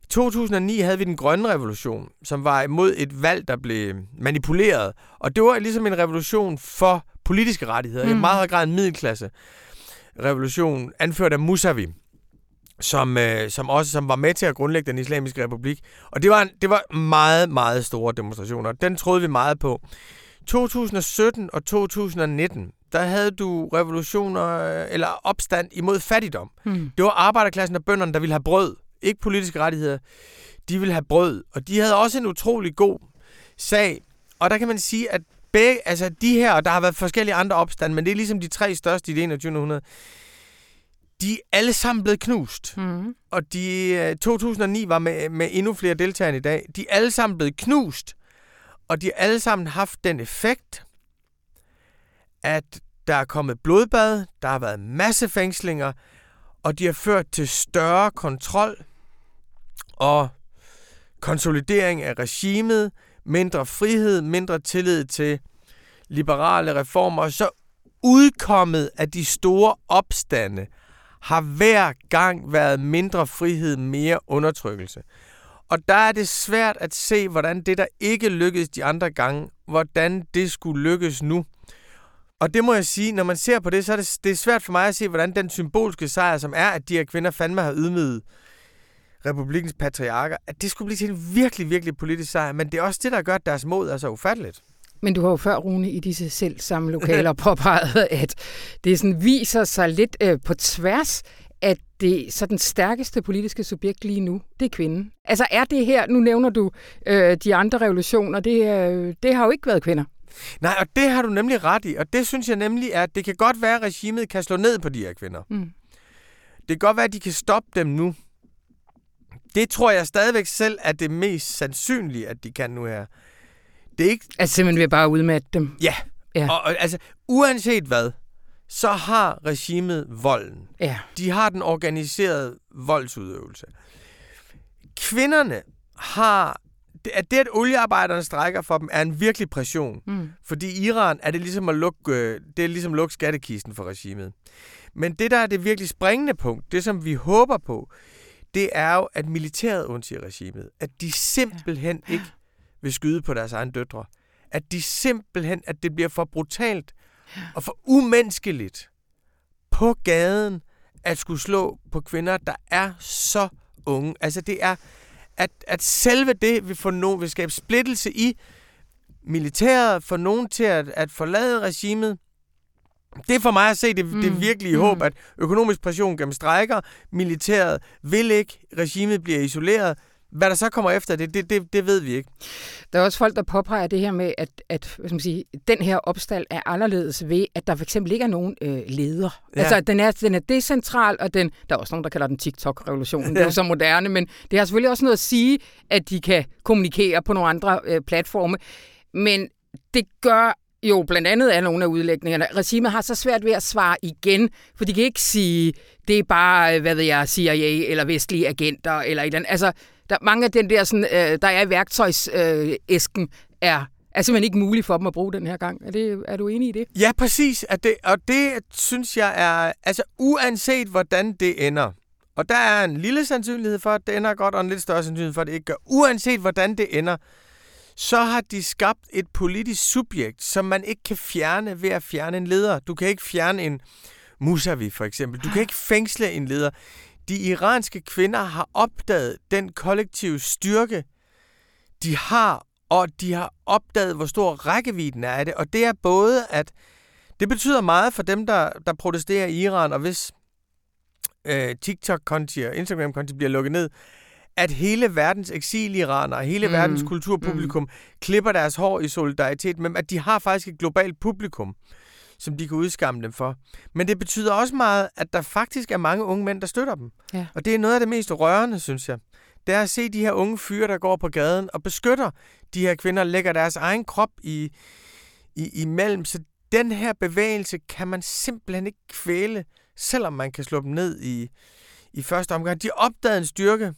I 2009 havde vi den grønne revolution, som var imod et valg, der blev manipuleret. Og det var ligesom en revolution for politiske rettigheder. Mm. I meget høj grad en middelklasse revolution, anført af Musavi som, øh, som også som var med til at grundlægge den islamiske republik. Og det var, en, det var meget, meget store demonstrationer. Den troede vi meget på. 2017 og 2019, der havde du revolutioner øh, eller opstand imod fattigdom. Mm. Det var arbejderklassen og bønderne, der ville have brød. Ikke politiske rettigheder. De ville have brød. Og de havde også en utrolig god sag. Og der kan man sige, at begge, altså de her, og der har været forskellige andre opstand, men det er ligesom de tre største i det 21. århundrede, de er alle sammen blevet knust. Mm. Og de 2009 øh, var med, med endnu flere deltagere i dag. De er alle sammen blevet knust. Og de har alle sammen haft den effekt, at der er kommet blodbad, der har været masse fængslinger, og de har ført til større kontrol og konsolidering af regimet, mindre frihed, mindre tillid til liberale reformer. Så udkommet af de store opstande har hver gang været mindre frihed, mere undertrykkelse. Og der er det svært at se, hvordan det, der ikke lykkedes de andre gange, hvordan det skulle lykkes nu. Og det må jeg sige, når man ser på det, så er det, det er svært for mig at se, hvordan den symbolske sejr, som er, at de her kvinder fandme har ydmyget republikens patriarker, at det skulle blive til en virkelig, virkelig politisk sejr. Men det er også det, der gør, at deres mod er så ufatteligt. Men du har jo før, Rune, i disse selv samme lokaler påpeget, at det sådan viser sig lidt øh, på tværs, at det så den stærkeste politiske subjekt lige nu, det er kvinden. Altså er det her, nu nævner du øh, de andre revolutioner, det, øh, det har jo ikke været kvinder. Nej, og det har du nemlig ret i, og det synes jeg nemlig er, at det kan godt være, at regimet kan slå ned på de her kvinder. Mm. Det kan godt være, at de kan stoppe dem nu. Det tror jeg stadigvæk selv er det mest sandsynlige, at de kan nu her. Det er ikke... Altså simpelthen ved bare at udmatte dem? Ja. ja. Og, og, altså, uanset hvad, så har regimet volden. Ja. De har den organiserede voldsudøvelse. Kvinderne har at det, at oliearbejderne strækker for dem, er en virkelig pression. Mm. Fordi i Iran er det ligesom at lukke, øh, det er ligesom at lukke skattekisten for regimet. Men det, der er det virkelig springende punkt, det som vi håber på, det er jo, at militæret undsiger regimet. At de simpelthen ja. ikke vil skyde på deres egne døtre. At de simpelthen, at det bliver for brutalt og for umenneskeligt på gaden at skulle slå på kvinder, der er så unge. Altså det er, at, at selve det vil, få nogen, vil skabe splittelse i militæret, få nogen til at, at forlade regimet. Det er for mig at se det, mm. det virkelige mm. håb, at økonomisk pression gennem strækker, militæret vil ikke, regimet bliver isoleret, hvad der så kommer efter det, det, det, det ved vi ikke. Der er også folk, der påpeger det her med, at, at hvad skal man sige, den her opstand er anderledes ved, at der for eksempel ikke er nogen øh, leder. Ja. Altså, den er, den er decentral, og den, der er også nogen, der kalder den TikTok-revolutionen. Ja. Det er jo så moderne, men det har selvfølgelig også noget at sige, at de kan kommunikere på nogle andre øh, platforme. Men det gør jo, blandt andet er nogle af udlægningerne. Regimet har så svært ved at svare igen, for de kan ikke sige, det er bare, hvad ved jeg, CIA eller vestlige agenter eller et eller andet. Altså, der, mange af den der, sådan, øh, der er i værktøjsæsken, øh, er, er simpelthen ikke muligt for dem at bruge den her gang. Er, det, er du enig i det? Ja, præcis. At det, og det synes jeg er, altså uanset hvordan det ender, og der er en lille sandsynlighed for, at det ender godt, og en lidt større sandsynlighed for, at det ikke gør. Uanset hvordan det ender, så har de skabt et politisk subjekt, som man ikke kan fjerne ved at fjerne en leder. Du kan ikke fjerne en Musavi, for eksempel. Du kan ikke fængsle en leder de iranske kvinder har opdaget den kollektive styrke, de har, og de har opdaget, hvor stor rækkevidden er af det. Og det er både, at det betyder meget for dem, der, der protesterer i Iran, og hvis øh, TikTok-konti og Instagram-konti bliver lukket ned, at hele verdens eksiliraner, hele mm. verdens kulturpublikum mm. klipper deres hår i solidaritet med at de har faktisk et globalt publikum, som de kan udskamme dem for. Men det betyder også meget, at der faktisk er mange unge mænd, der støtter dem. Ja. Og det er noget af det mest rørende, synes jeg. Det er at se de her unge fyre, der går på gaden og beskytter de her kvinder, lægger deres egen krop i, i, imellem. Så den her bevægelse kan man simpelthen ikke kvæle, selvom man kan slå dem ned i, i første omgang. De opdagede en styrke,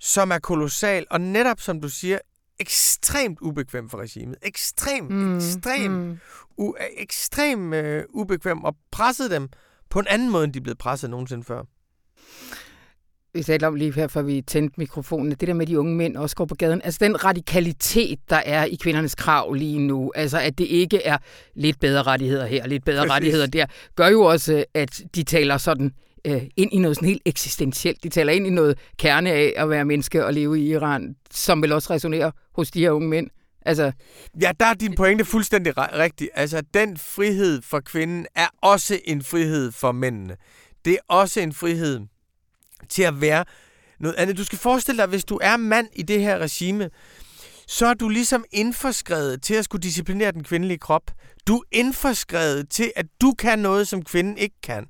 som er kolossal, og netop som du siger, ekstremt ubekvem for regimet. Ekstremt, mm, ekstremt, mm. U, ekstremt uh, ubekvem, og pressede dem på en anden måde, end de blevet presset nogensinde før. Vi talte om lige her, før vi tændte mikrofonen, det der med, de unge mænd også går på gaden. Altså den radikalitet, der er i kvindernes krav lige nu, altså at det ikke er lidt bedre rettigheder her, lidt bedre Præcis. rettigheder der, gør jo også, at de taler sådan øh, ind i noget sådan helt eksistentielt. De taler ind i noget kerne af at være menneske og leve i Iran, som vil også resonere hos de her unge mænd. Altså, ja, der er din pointe fuldstændig rigtig. Altså, den frihed for kvinden er også en frihed for mændene. Det er også en frihed til at være noget andet. Du skal forestille dig, hvis du er mand i det her regime, så er du ligesom indforskrevet til at skulle disciplinere den kvindelige krop. Du er indforskrevet til, at du kan noget, som kvinden ikke kan.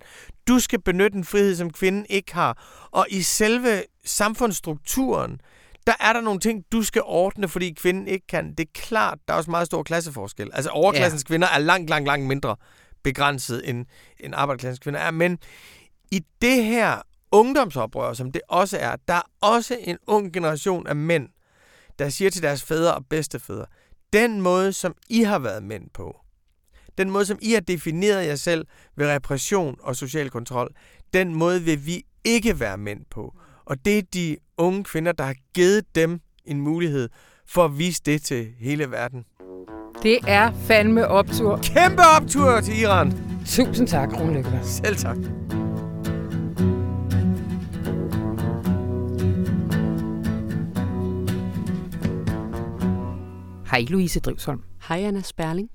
Du skal benytte en frihed, som kvinden ikke har. Og i selve samfundsstrukturen, der er der nogle ting, du skal ordne, fordi kvinden ikke kan. Det er klart, der er også meget stor klasseforskel. Altså overklassens ja. kvinder er langt, langt, langt mindre begrænset, end, end arbejderklassens kvinder er. Men i det her ungdomsoprør, som det også er, der er også en ung generation af mænd, der siger til deres fædre og bedstefædre, den måde, som I har været mænd på, den måde, som I har defineret jer selv ved repression og social kontrol, den måde vil vi ikke være mænd på. Og det er de unge kvinder, der har givet dem en mulighed for at vise det til hele verden. Det er fandme optur. Kæmpe optur til Iran. Tusind tak, Rune Selv tak. Hej Louise Drivsholm. Hej Anna Sperling.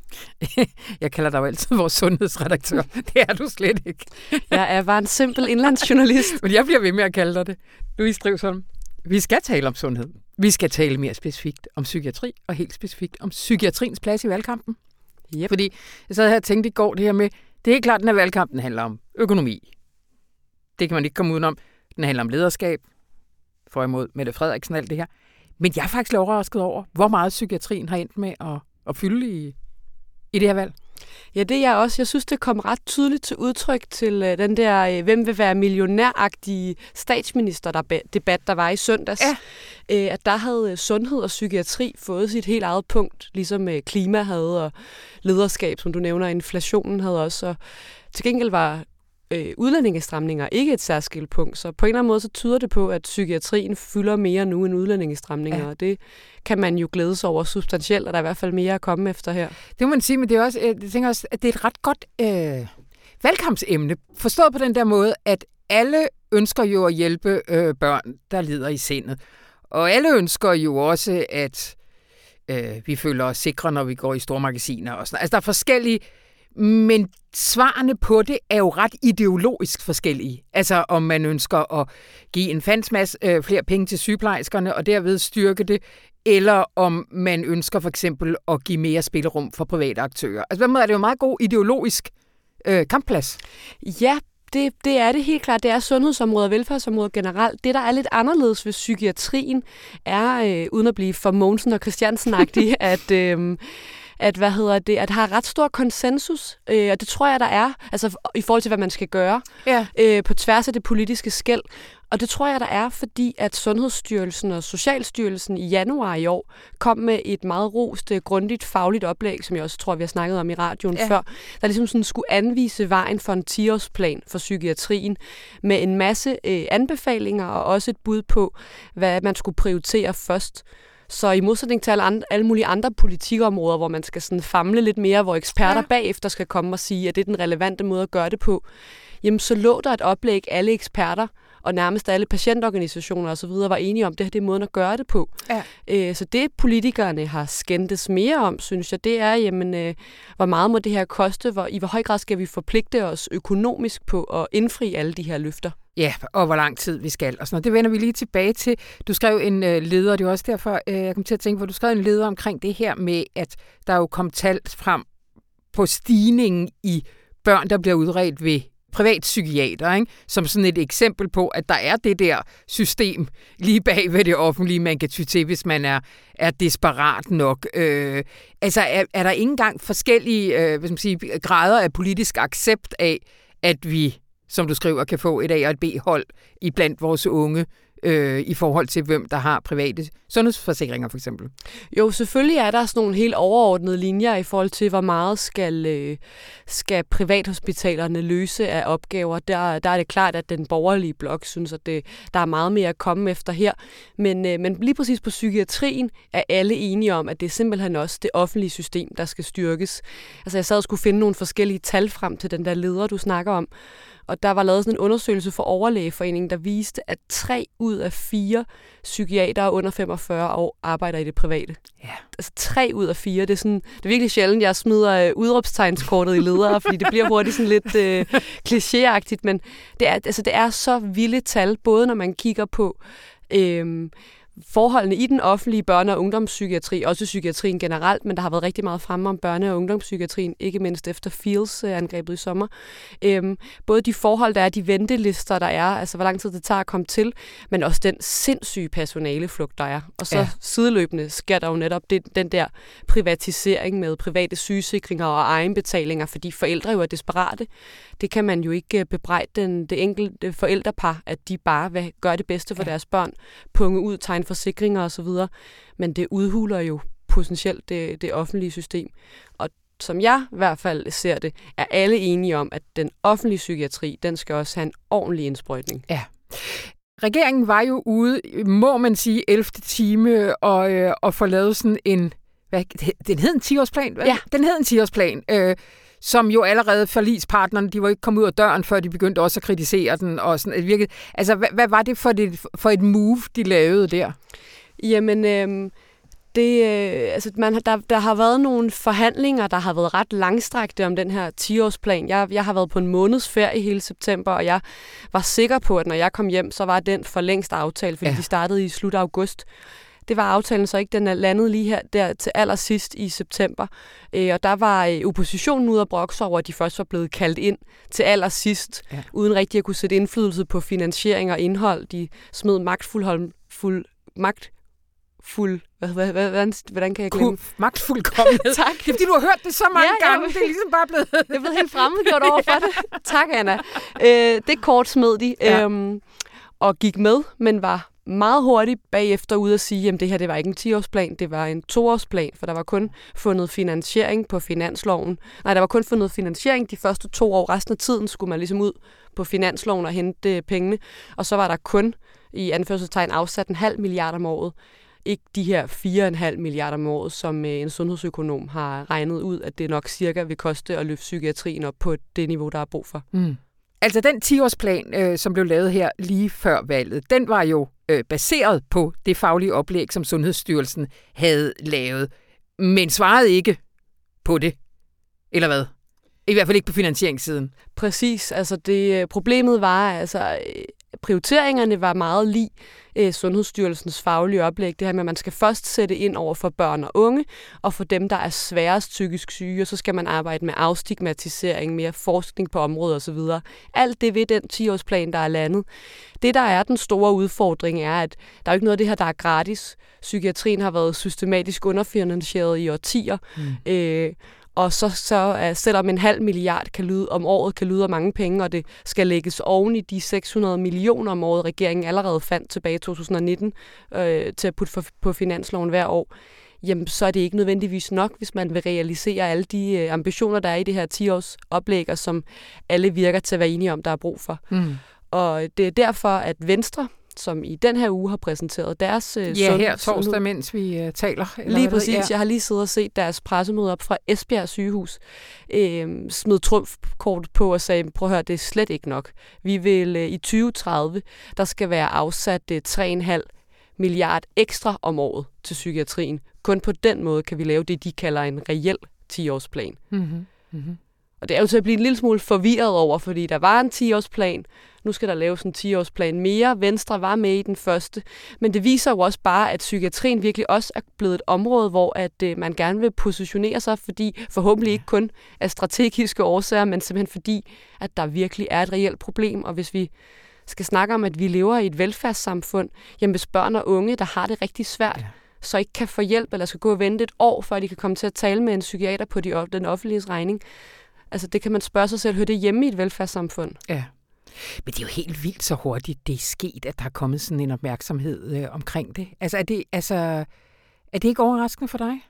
Jeg kalder dig jo altid vores sundhedsredaktør. Det er du slet ikke. jeg er bare en simpel indlandsjournalist. Men jeg bliver ved med at kalde dig det. Louise Drivsholm. Vi skal tale om sundhed. Vi skal tale mere specifikt om psykiatri, og helt specifikt om psykiatriens plads i valgkampen. Yep. Fordi jeg sad her og tænkte i går det her med, det er klart, at den her valgkampen handler om økonomi. Det kan man ikke komme udenom. Den handler om lederskab, for imod Mette Frederiksen alt det her. Men jeg er faktisk overrasket over, hvor meget psykiatrien har endt med at, at fylde i, i det her valg. Ja, det er jeg også. Jeg synes, det kom ret tydeligt til udtryk til øh, den der, øh, hvem vil være millionæragtige statsminister-debat, der var i søndags. Ja. Øh, at der havde øh, sundhed og psykiatri fået sit helt eget punkt, ligesom øh, klima havde, og lederskab, som du nævner, inflationen havde også. Og til gengæld var øh, udlændingestramninger ikke et særskilt punkt. Så på en eller anden måde så tyder det på, at psykiatrien fylder mere nu end udlændingestramninger, ja. og det kan man jo glæde sig over substantielt, og der er i hvert fald mere at komme efter her. Det må man sige, men det er også, jeg tænker også, at det er et ret godt øh, valgkampsemne. Forstået på den der måde, at alle ønsker jo at hjælpe øh, børn, der lider i sindet. Og alle ønsker jo også, at øh, vi føler os sikre, når vi går i store magasiner. Og sådan. Altså, der er forskellige men svarene på det er jo ret ideologisk forskellige. Altså om man ønsker at give en fansmasse øh, flere penge til sygeplejerskerne og derved styrke det, eller om man ønsker for eksempel at give mere spillerum for private aktører. Altså på den måde er det jo meget god ideologisk øh, kampplads. Ja, det, det er det helt klart. Det er sundhedsområdet og velfærdsområdet generelt. Det, der er lidt anderledes ved psykiatrien, er, øh, uden at blive for Mogensen og christiansen at... Øh, at, hvad hedder det, at har ret stor konsensus, øh, og det tror jeg, der er, altså i forhold til, hvad man skal gøre, ja. øh, på tværs af det politiske skæld. Og det tror jeg, der er, fordi at Sundhedsstyrelsen og Socialstyrelsen i januar i år kom med et meget rost, øh, grundigt fagligt oplæg, som jeg også tror, vi har snakket om i radioen ja. før, der ligesom sådan skulle anvise vejen for en 10-årsplan for psykiatrien med en masse øh, anbefalinger og også et bud på, hvad man skulle prioritere først. Så i modsætning til alle, andre, alle mulige andre politikområder, hvor man skal sådan famle lidt mere, hvor eksperter ja. bagefter skal komme og sige, at det er den relevante måde at gøre det på, jamen så lå der et oplæg, alle eksperter og nærmest alle patientorganisationer osv. var enige om, at det her det er måden at gøre det på. Ja. Øh, så det politikerne har skændtes mere om, synes jeg, det er, jamen, øh, hvor meget må det her koste, hvor, i hvor høj grad skal vi forpligte os økonomisk på at indfri alle de her løfter. Ja, og hvor lang tid vi skal. Og sådan noget. Det vender vi lige tilbage til. Du skrev en øh, leder, det er også derfor, øh, jeg kom til at tænke på, du skrev en leder omkring det her med, at der jo kom tal frem på stigningen i børn, der bliver udredt ved privatpsykiater, ikke? som sådan et eksempel på, at der er det der system lige bag ved det offentlige, man kan ty til, hvis man er, er desperat nok. Øh, altså er, er der ikke engang forskellige øh, hvad skal man sige, grader af politisk accept af, at vi som du skriver, kan få et A- og et B-hold i blandt vores unge øh, i forhold til, hvem der har private sundhedsforsikringer for eksempel? Jo, selvfølgelig er der sådan nogle helt overordnede linjer i forhold til, hvor meget skal, øh, skal privathospitalerne løse af opgaver. Der, der er det klart, at den borgerlige blok synes, at det, der er meget mere at komme efter her. Men, øh, men lige præcis på psykiatrien er alle enige om, at det er simpelthen også det offentlige system, der skal styrkes. Altså jeg sad og skulle finde nogle forskellige tal frem til den der leder, du snakker om. Og der var lavet sådan en undersøgelse for Overlægeforeningen, der viste, at tre ud af fire psykiater under 45 år arbejder i det private. Ja. Altså tre ud af fire. Det er, sådan, det er virkelig sjældent, jeg smider øh, udråbstegnskortet i ledere, fordi det bliver hurtigt sådan lidt øh, klichéagtigt, men det er, altså, det er så vilde tal, både når man kigger på øh, forholdene i den offentlige børne- og ungdomspsykiatri, også psykiatrien generelt, men der har været rigtig meget fremme om børne- og ungdomspsykiatrien, ikke mindst efter Fields-angrebet i sommer. Øhm, både de forhold, der er, de ventelister, der er, altså hvor lang tid det tager at komme til, men også den sindssyge personaleflugt, der er. Og så ja. sideløbende sker der jo netop det, den der privatisering med private sygesikringer og egenbetalinger, fordi forældre jo er desperate. Det kan man jo ikke øh, bebrejde den, det enkelte forældrepar, at de bare vil gøre det bedste for ja. deres børn, punge ud, tegne forsikringer osv., men det udhuler jo potentielt det, det offentlige system. Og som jeg i hvert fald ser det, er alle enige om, at den offentlige psykiatri, den skal også have en ordentlig indsprøjtning. Ja. Regeringen var jo ude, må man sige, 11. time og, øh, og få lavet sådan en, hvad, den hed en 10-årsplan? Ja. Den hed en 10-årsplan, øh, som jo allerede forlispartnerne, de var ikke kommet ud af døren, før de begyndte også at kritisere den. Og sådan, virkelig, altså, hvad, hvad var det for, det for et move, de lavede der? Jamen, øh, det, øh, altså man, der, der har været nogle forhandlinger, der har været ret langstrakte om den her 10-årsplan. Jeg, jeg har været på en måneds ferie hele september, og jeg var sikker på, at når jeg kom hjem, så var den for længst aftalt, fordi ja. de startede i slut af august. Det var aftalen så ikke, den er landet lige her der til allersidst i september. Øh, og der var øh, oppositionen ude at brokse over, at de først var blevet kaldt ind til allersidst, ja. uden rigtig at kunne sætte indflydelse på finansiering og indhold. De smed magtfuld, fuld, magt fuld... Hvad, hvad, hvad, hvordan, hvordan kan jeg glemme? Magtfuldkommenhed. tak. Det er fordi, du har hørt det så mange ja, gange. Det er ligesom bare blevet... jeg er blevet helt fremmedgjort over for det. Tak, Anna. Øh, det kort smed de. Ja. Øhm, og gik med, men var meget hurtigt bagefter ud at sige, at det her det var ikke en 10-årsplan, det var en 2-årsplan, for der var kun fundet finansiering på finansloven. Nej, der var kun fundet finansiering de første to år. Resten af tiden skulle man ligesom ud på finansloven og hente øh, pengene. Og så var der kun i anførselstegn afsat en halv milliard om året ikke de her 4,5 milliarder om året, som øh, en sundhedsøkonom har regnet ud, at det nok cirka vil koste at løfte psykiatrien op på det niveau, der er brug for. Mm. Altså den 10-årsplan, øh, som blev lavet her lige før valget, den var jo øh, baseret på det faglige oplæg, som Sundhedsstyrelsen havde lavet, men svarede ikke på det. Eller hvad? I hvert fald ikke på finansieringssiden. Præcis. Altså det, øh, problemet var, altså øh, prioriteringerne var meget lige øh, Sundhedsstyrelsens faglige oplæg. Det her med, at man skal først sætte ind over for børn og unge, og for dem, der er sværest psykisk syge, og så skal man arbejde med afstigmatisering, mere forskning på området osv. Alt det ved den 10-årsplan, der er landet. Det, der er den store udfordring, er, at der er ikke noget af det her, der er gratis. Psykiatrien har været systematisk underfinansieret i årtier. Mm. Øh, og så, så uh, selvom en halv milliard kan lyde, om året kan lyde af mange penge, og det skal lægges oven i de 600 millioner om året, regeringen allerede fandt tilbage i 2019 øh, til at putte for, på finansloven hver år, jamen så er det ikke nødvendigvis nok, hvis man vil realisere alle de øh, ambitioner, der er i det her 10-års oplæg, og som alle virker til at være enige om, der er brug for. Mm. Og det er derfor, at Venstre som i den her uge har præsenteret deres øh, Ja, sund- her torsdag, sundhed- mens vi øh, taler. Eller Lige præcis. er. Jeg har lige siddet og set deres pressemøde op fra Esbjerg sygehus. Øh, smed trumfkort på og sagde, prøv at høre, det er slet ikke nok. Vi vil øh, i 2030, der skal være afsat øh, 3,5 milliard ekstra om året til psykiatrien. Kun på den måde kan vi lave det, de kalder en reel 10-årsplan. Mm-hmm. Mm-hmm. Og det er jo til at blive en lille smule forvirret over, fordi der var en 10-årsplan, nu skal der laves en 10-årsplan mere. Venstre var med i den første. Men det viser jo også bare, at psykiatrien virkelig også er blevet et område, hvor at øh, man gerne vil positionere sig, fordi forhåbentlig ikke kun af strategiske årsager, men simpelthen fordi, at der virkelig er et reelt problem. Og hvis vi skal snakke om, at vi lever i et velfærdssamfund, jamen hvis børn og unge, der har det rigtig svært, Ja. så ikke kan få hjælp, eller skal gå og vente et år, før de kan komme til at tale med en psykiater på de, den offentlige regning, Altså det kan man spørge sig selv, hører det hjemme i et velfærdssamfund? Ja. Men det er jo helt vildt så hurtigt, det er sket, at der er kommet sådan en opmærksomhed øh, omkring det. Altså er, det, altså, er det ikke overraskende for dig?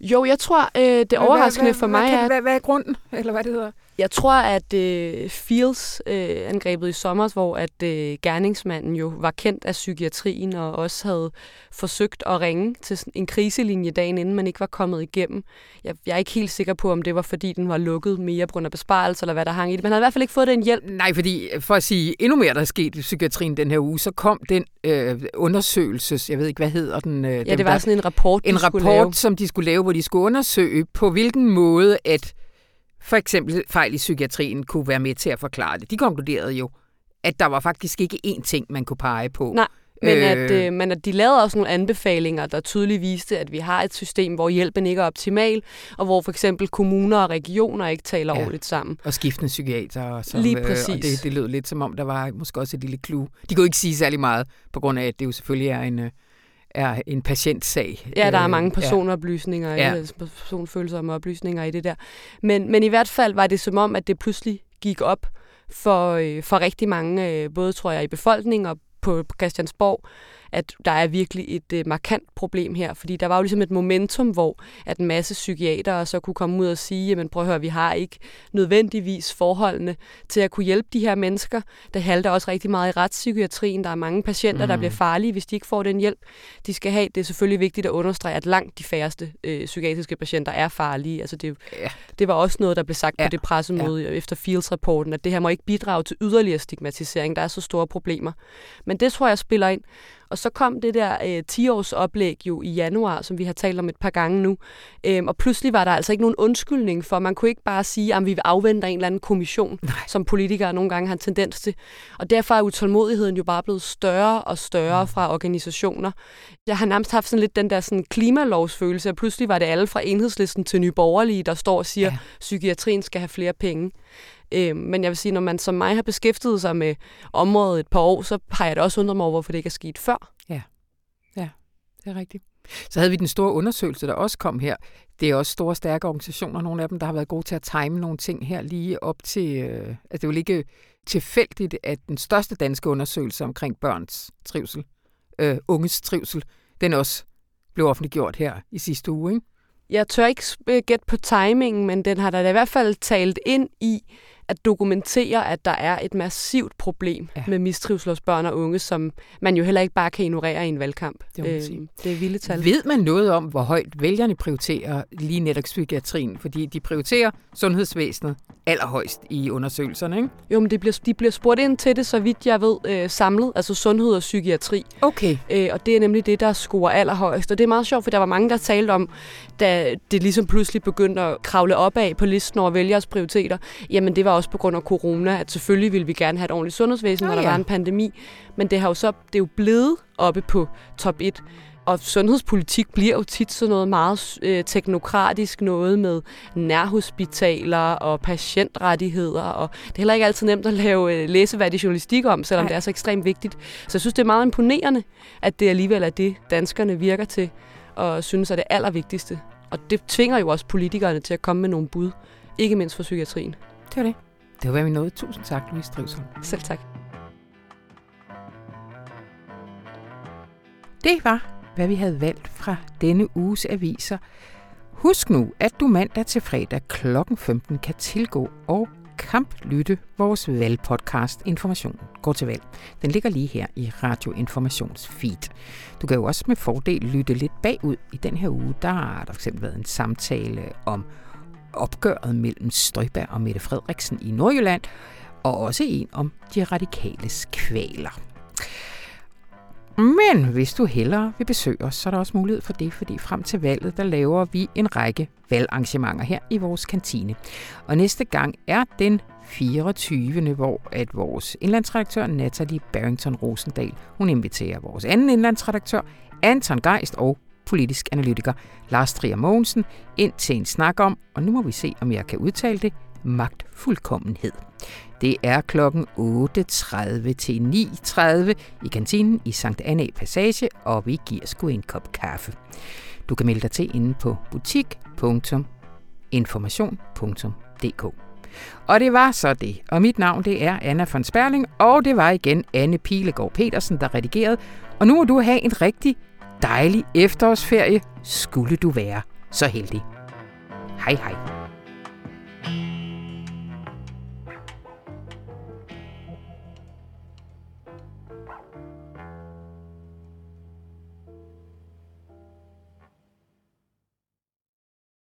Jo, jeg tror, øh, det overraskende hvad, for hvad, mig hvad, er, Hvad, hvad er grunden, eller hvad det hedder? Jeg tror, at øh, Fields-angrebet i sommer, hvor at øh, gerningsmanden jo var kendt af psykiatrien og også havde forsøgt at ringe til en kriselinje dagen inden, man ikke var kommet igennem. Jeg, jeg er ikke helt sikker på, om det var fordi, den var lukket mere på grund af besparelse, eller hvad der hang i det. Man havde i hvert fald ikke fået den hjælp. Nej, fordi for at sige endnu mere, der er sket i psykiatrien den her uge, så kom den øh, undersøgelses, jeg ved ikke, hvad hedder den? Øh, Ja, dem, det var der- sådan en rapport, en rapport, lave. som de skulle lave, hvor de skulle undersøge, på hvilken måde, at for eksempel fejl i psykiatrien kunne være med til at forklare det. De konkluderede jo, at der var faktisk ikke én ting, man kunne pege på. Nej, Men, Øh. at, øh, men at de lavede også nogle anbefalinger, der tydeligt viste, at vi har et system, hvor hjælpen ikke er optimal, og hvor for eksempel kommuner og regioner ikke taler Ja. ordentligt sammen. Og skiftende psykiater. Som, Lige Øh, og præcis. det, det lød lidt som om, der var måske også et lille clue. De kunne ikke sige særlig meget, på grund af, at det jo selvfølgelig er en, øh, er en patientsag. Ja, der er Øh, mange personoplysninger, Ja. ja. personfølsomme oplysninger i det der. Men, men i hvert fald var det som om, at det pludselig gik op for, øh, for rigtig mange, øh, både tror jeg i befolkningen og på Christiansborg, at der er virkelig et øh, markant problem her, fordi der var jo ligesom et momentum, hvor at en masse psykiatere så kunne komme ud og sige, jamen prøv at høre, vi har ikke nødvendigvis forholdene til at kunne hjælpe de her mennesker. Det halter også rigtig meget i retspsykiatrien. Der er mange patienter, mm. der bliver farlige, hvis de ikke får den hjælp, de skal have. Det er selvfølgelig vigtigt at understrege, at langt de færreste øh, psykiatriske patienter er farlige. Altså det, Ja. det var også noget, der blev sagt Ja. på det pressemøde ja. efter Fields-rapporten, at det her må ikke bidrage til yderligere stigmatisering. Der er så store problemer. Men det tror jeg spiller ind. Og så kom det der øh, 10-års oplæg jo i januar, som vi har talt om et par gange nu. Øhm, og pludselig var der altså ikke nogen undskyldning for, man kunne ikke bare sige, at vi vil afvente en eller anden kommission, Nej. som politikere nogle gange har en tendens til. Og derfor er utålmodigheden jo bare blevet større og større fra organisationer. Jeg har nærmest haft sådan lidt den der sådan klimalovsfølelse, at pludselig var det alle fra enhedslisten til Nye Borgerlige, der står og siger, Ja. at psykiatrien skal have flere penge. Øh, men jeg vil sige, når man som mig har beskæftiget sig med området et par år, så har jeg da også undret mig over, hvorfor det ikke er sket før. Det er rigtigt. Så havde vi den store undersøgelse, der også kom her. Det er også store, stærke organisationer, nogle af dem, der har været gode til at time nogle ting her lige op til... Øh, altså det er jo ikke tilfældigt, at den største danske undersøgelse omkring børns trivsel, øh, unges trivsel, den også blev offentliggjort her i sidste uge, ikke? Jeg tør ikke gætte på timingen, men den har da i hvert fald talt ind i at dokumentere, at der er et massivt problem Ja. med mistrivsel hos børn og unge, som man jo heller ikke bare kan ignorere i en valgkamp. Det sige. det er vilde tal. Ved man noget om, hvor højt vælgerne prioriterer lige netop psykiatrien? Fordi de prioriterer sundhedsvæsenet allerhøjst i undersøgelserne, ikke? Jo, men det bliver, de bliver spurgt ind til det, så vidt jeg ved, øh, samlet, altså sundhed og psykiatri. Okay. Øh, og det er nemlig det, der scorer allerhøjst. Og det er meget sjovt, for der var mange, der talte om, da det ligesom pludselig begyndte at kravle opad på listen over vælgers prioriteter. Jamen, det var også på grund af corona, at selvfølgelig ville vi gerne have et ordentligt sundhedsvæsen, Nå når der ja. var en pandemi. Men det har jo så det er jo blevet oppe på top 1. Og sundhedspolitik bliver jo tit sådan noget meget øh, teknokratisk, noget med nærhospitaler og patientrettigheder, og det er heller ikke altid nemt at lave øh, læseværdig journalistik om, selvom Nej. det er så ekstremt vigtigt. Så jeg synes, det er meget imponerende, at det alligevel er det, danskerne virker til, og synes er det allervigtigste. Og det tvinger jo også politikerne til at komme med nogle bud, ikke mindst for psykiatrien. Det var det. Det var, hvad vi nåede. Tusind tak, Louise Drivsholm. Selv tak. Det var, hvad vi havde valgt fra denne uges aviser. Husk nu, at du mandag til fredag kl. 15 kan tilgå og kamplytte vores valgpodcast Information går til valg. Den ligger lige her i Radio Informations feed. Du kan jo også med fordel lytte lidt bagud. I den her uge, der har der fx været en samtale om opgøret mellem Støjberg og Mette Frederiksen i Nordjylland, og også en om de radikales kvaler. Men hvis du hellere vil besøge os, så er der også mulighed for det, fordi frem til valget, der laver vi en række valgarrangementer her i vores kantine. Og næste gang er den 24. hvor at vores indlandsredaktør Natalie Barrington Rosendal, hun inviterer vores anden indlandsredaktør Anton Geist og politisk analytiker Lars Trier Mogensen ind til en snak om, og nu må vi se, om jeg kan udtale det, magtfuldkommenhed. Det er klokken 8.30 til 9.30 i kantinen i Sankt Anna Passage, og vi giver sgu en kop kaffe. Du kan melde dig til inde på butik.information.dk. Og det var så det. Og mit navn det er Anna von Sperling, og det var igen Anne Pilegaard Petersen, der redigerede. Og nu må du have en rigtig dejlig efterårsferie, skulle du være så heldig. Hej hej.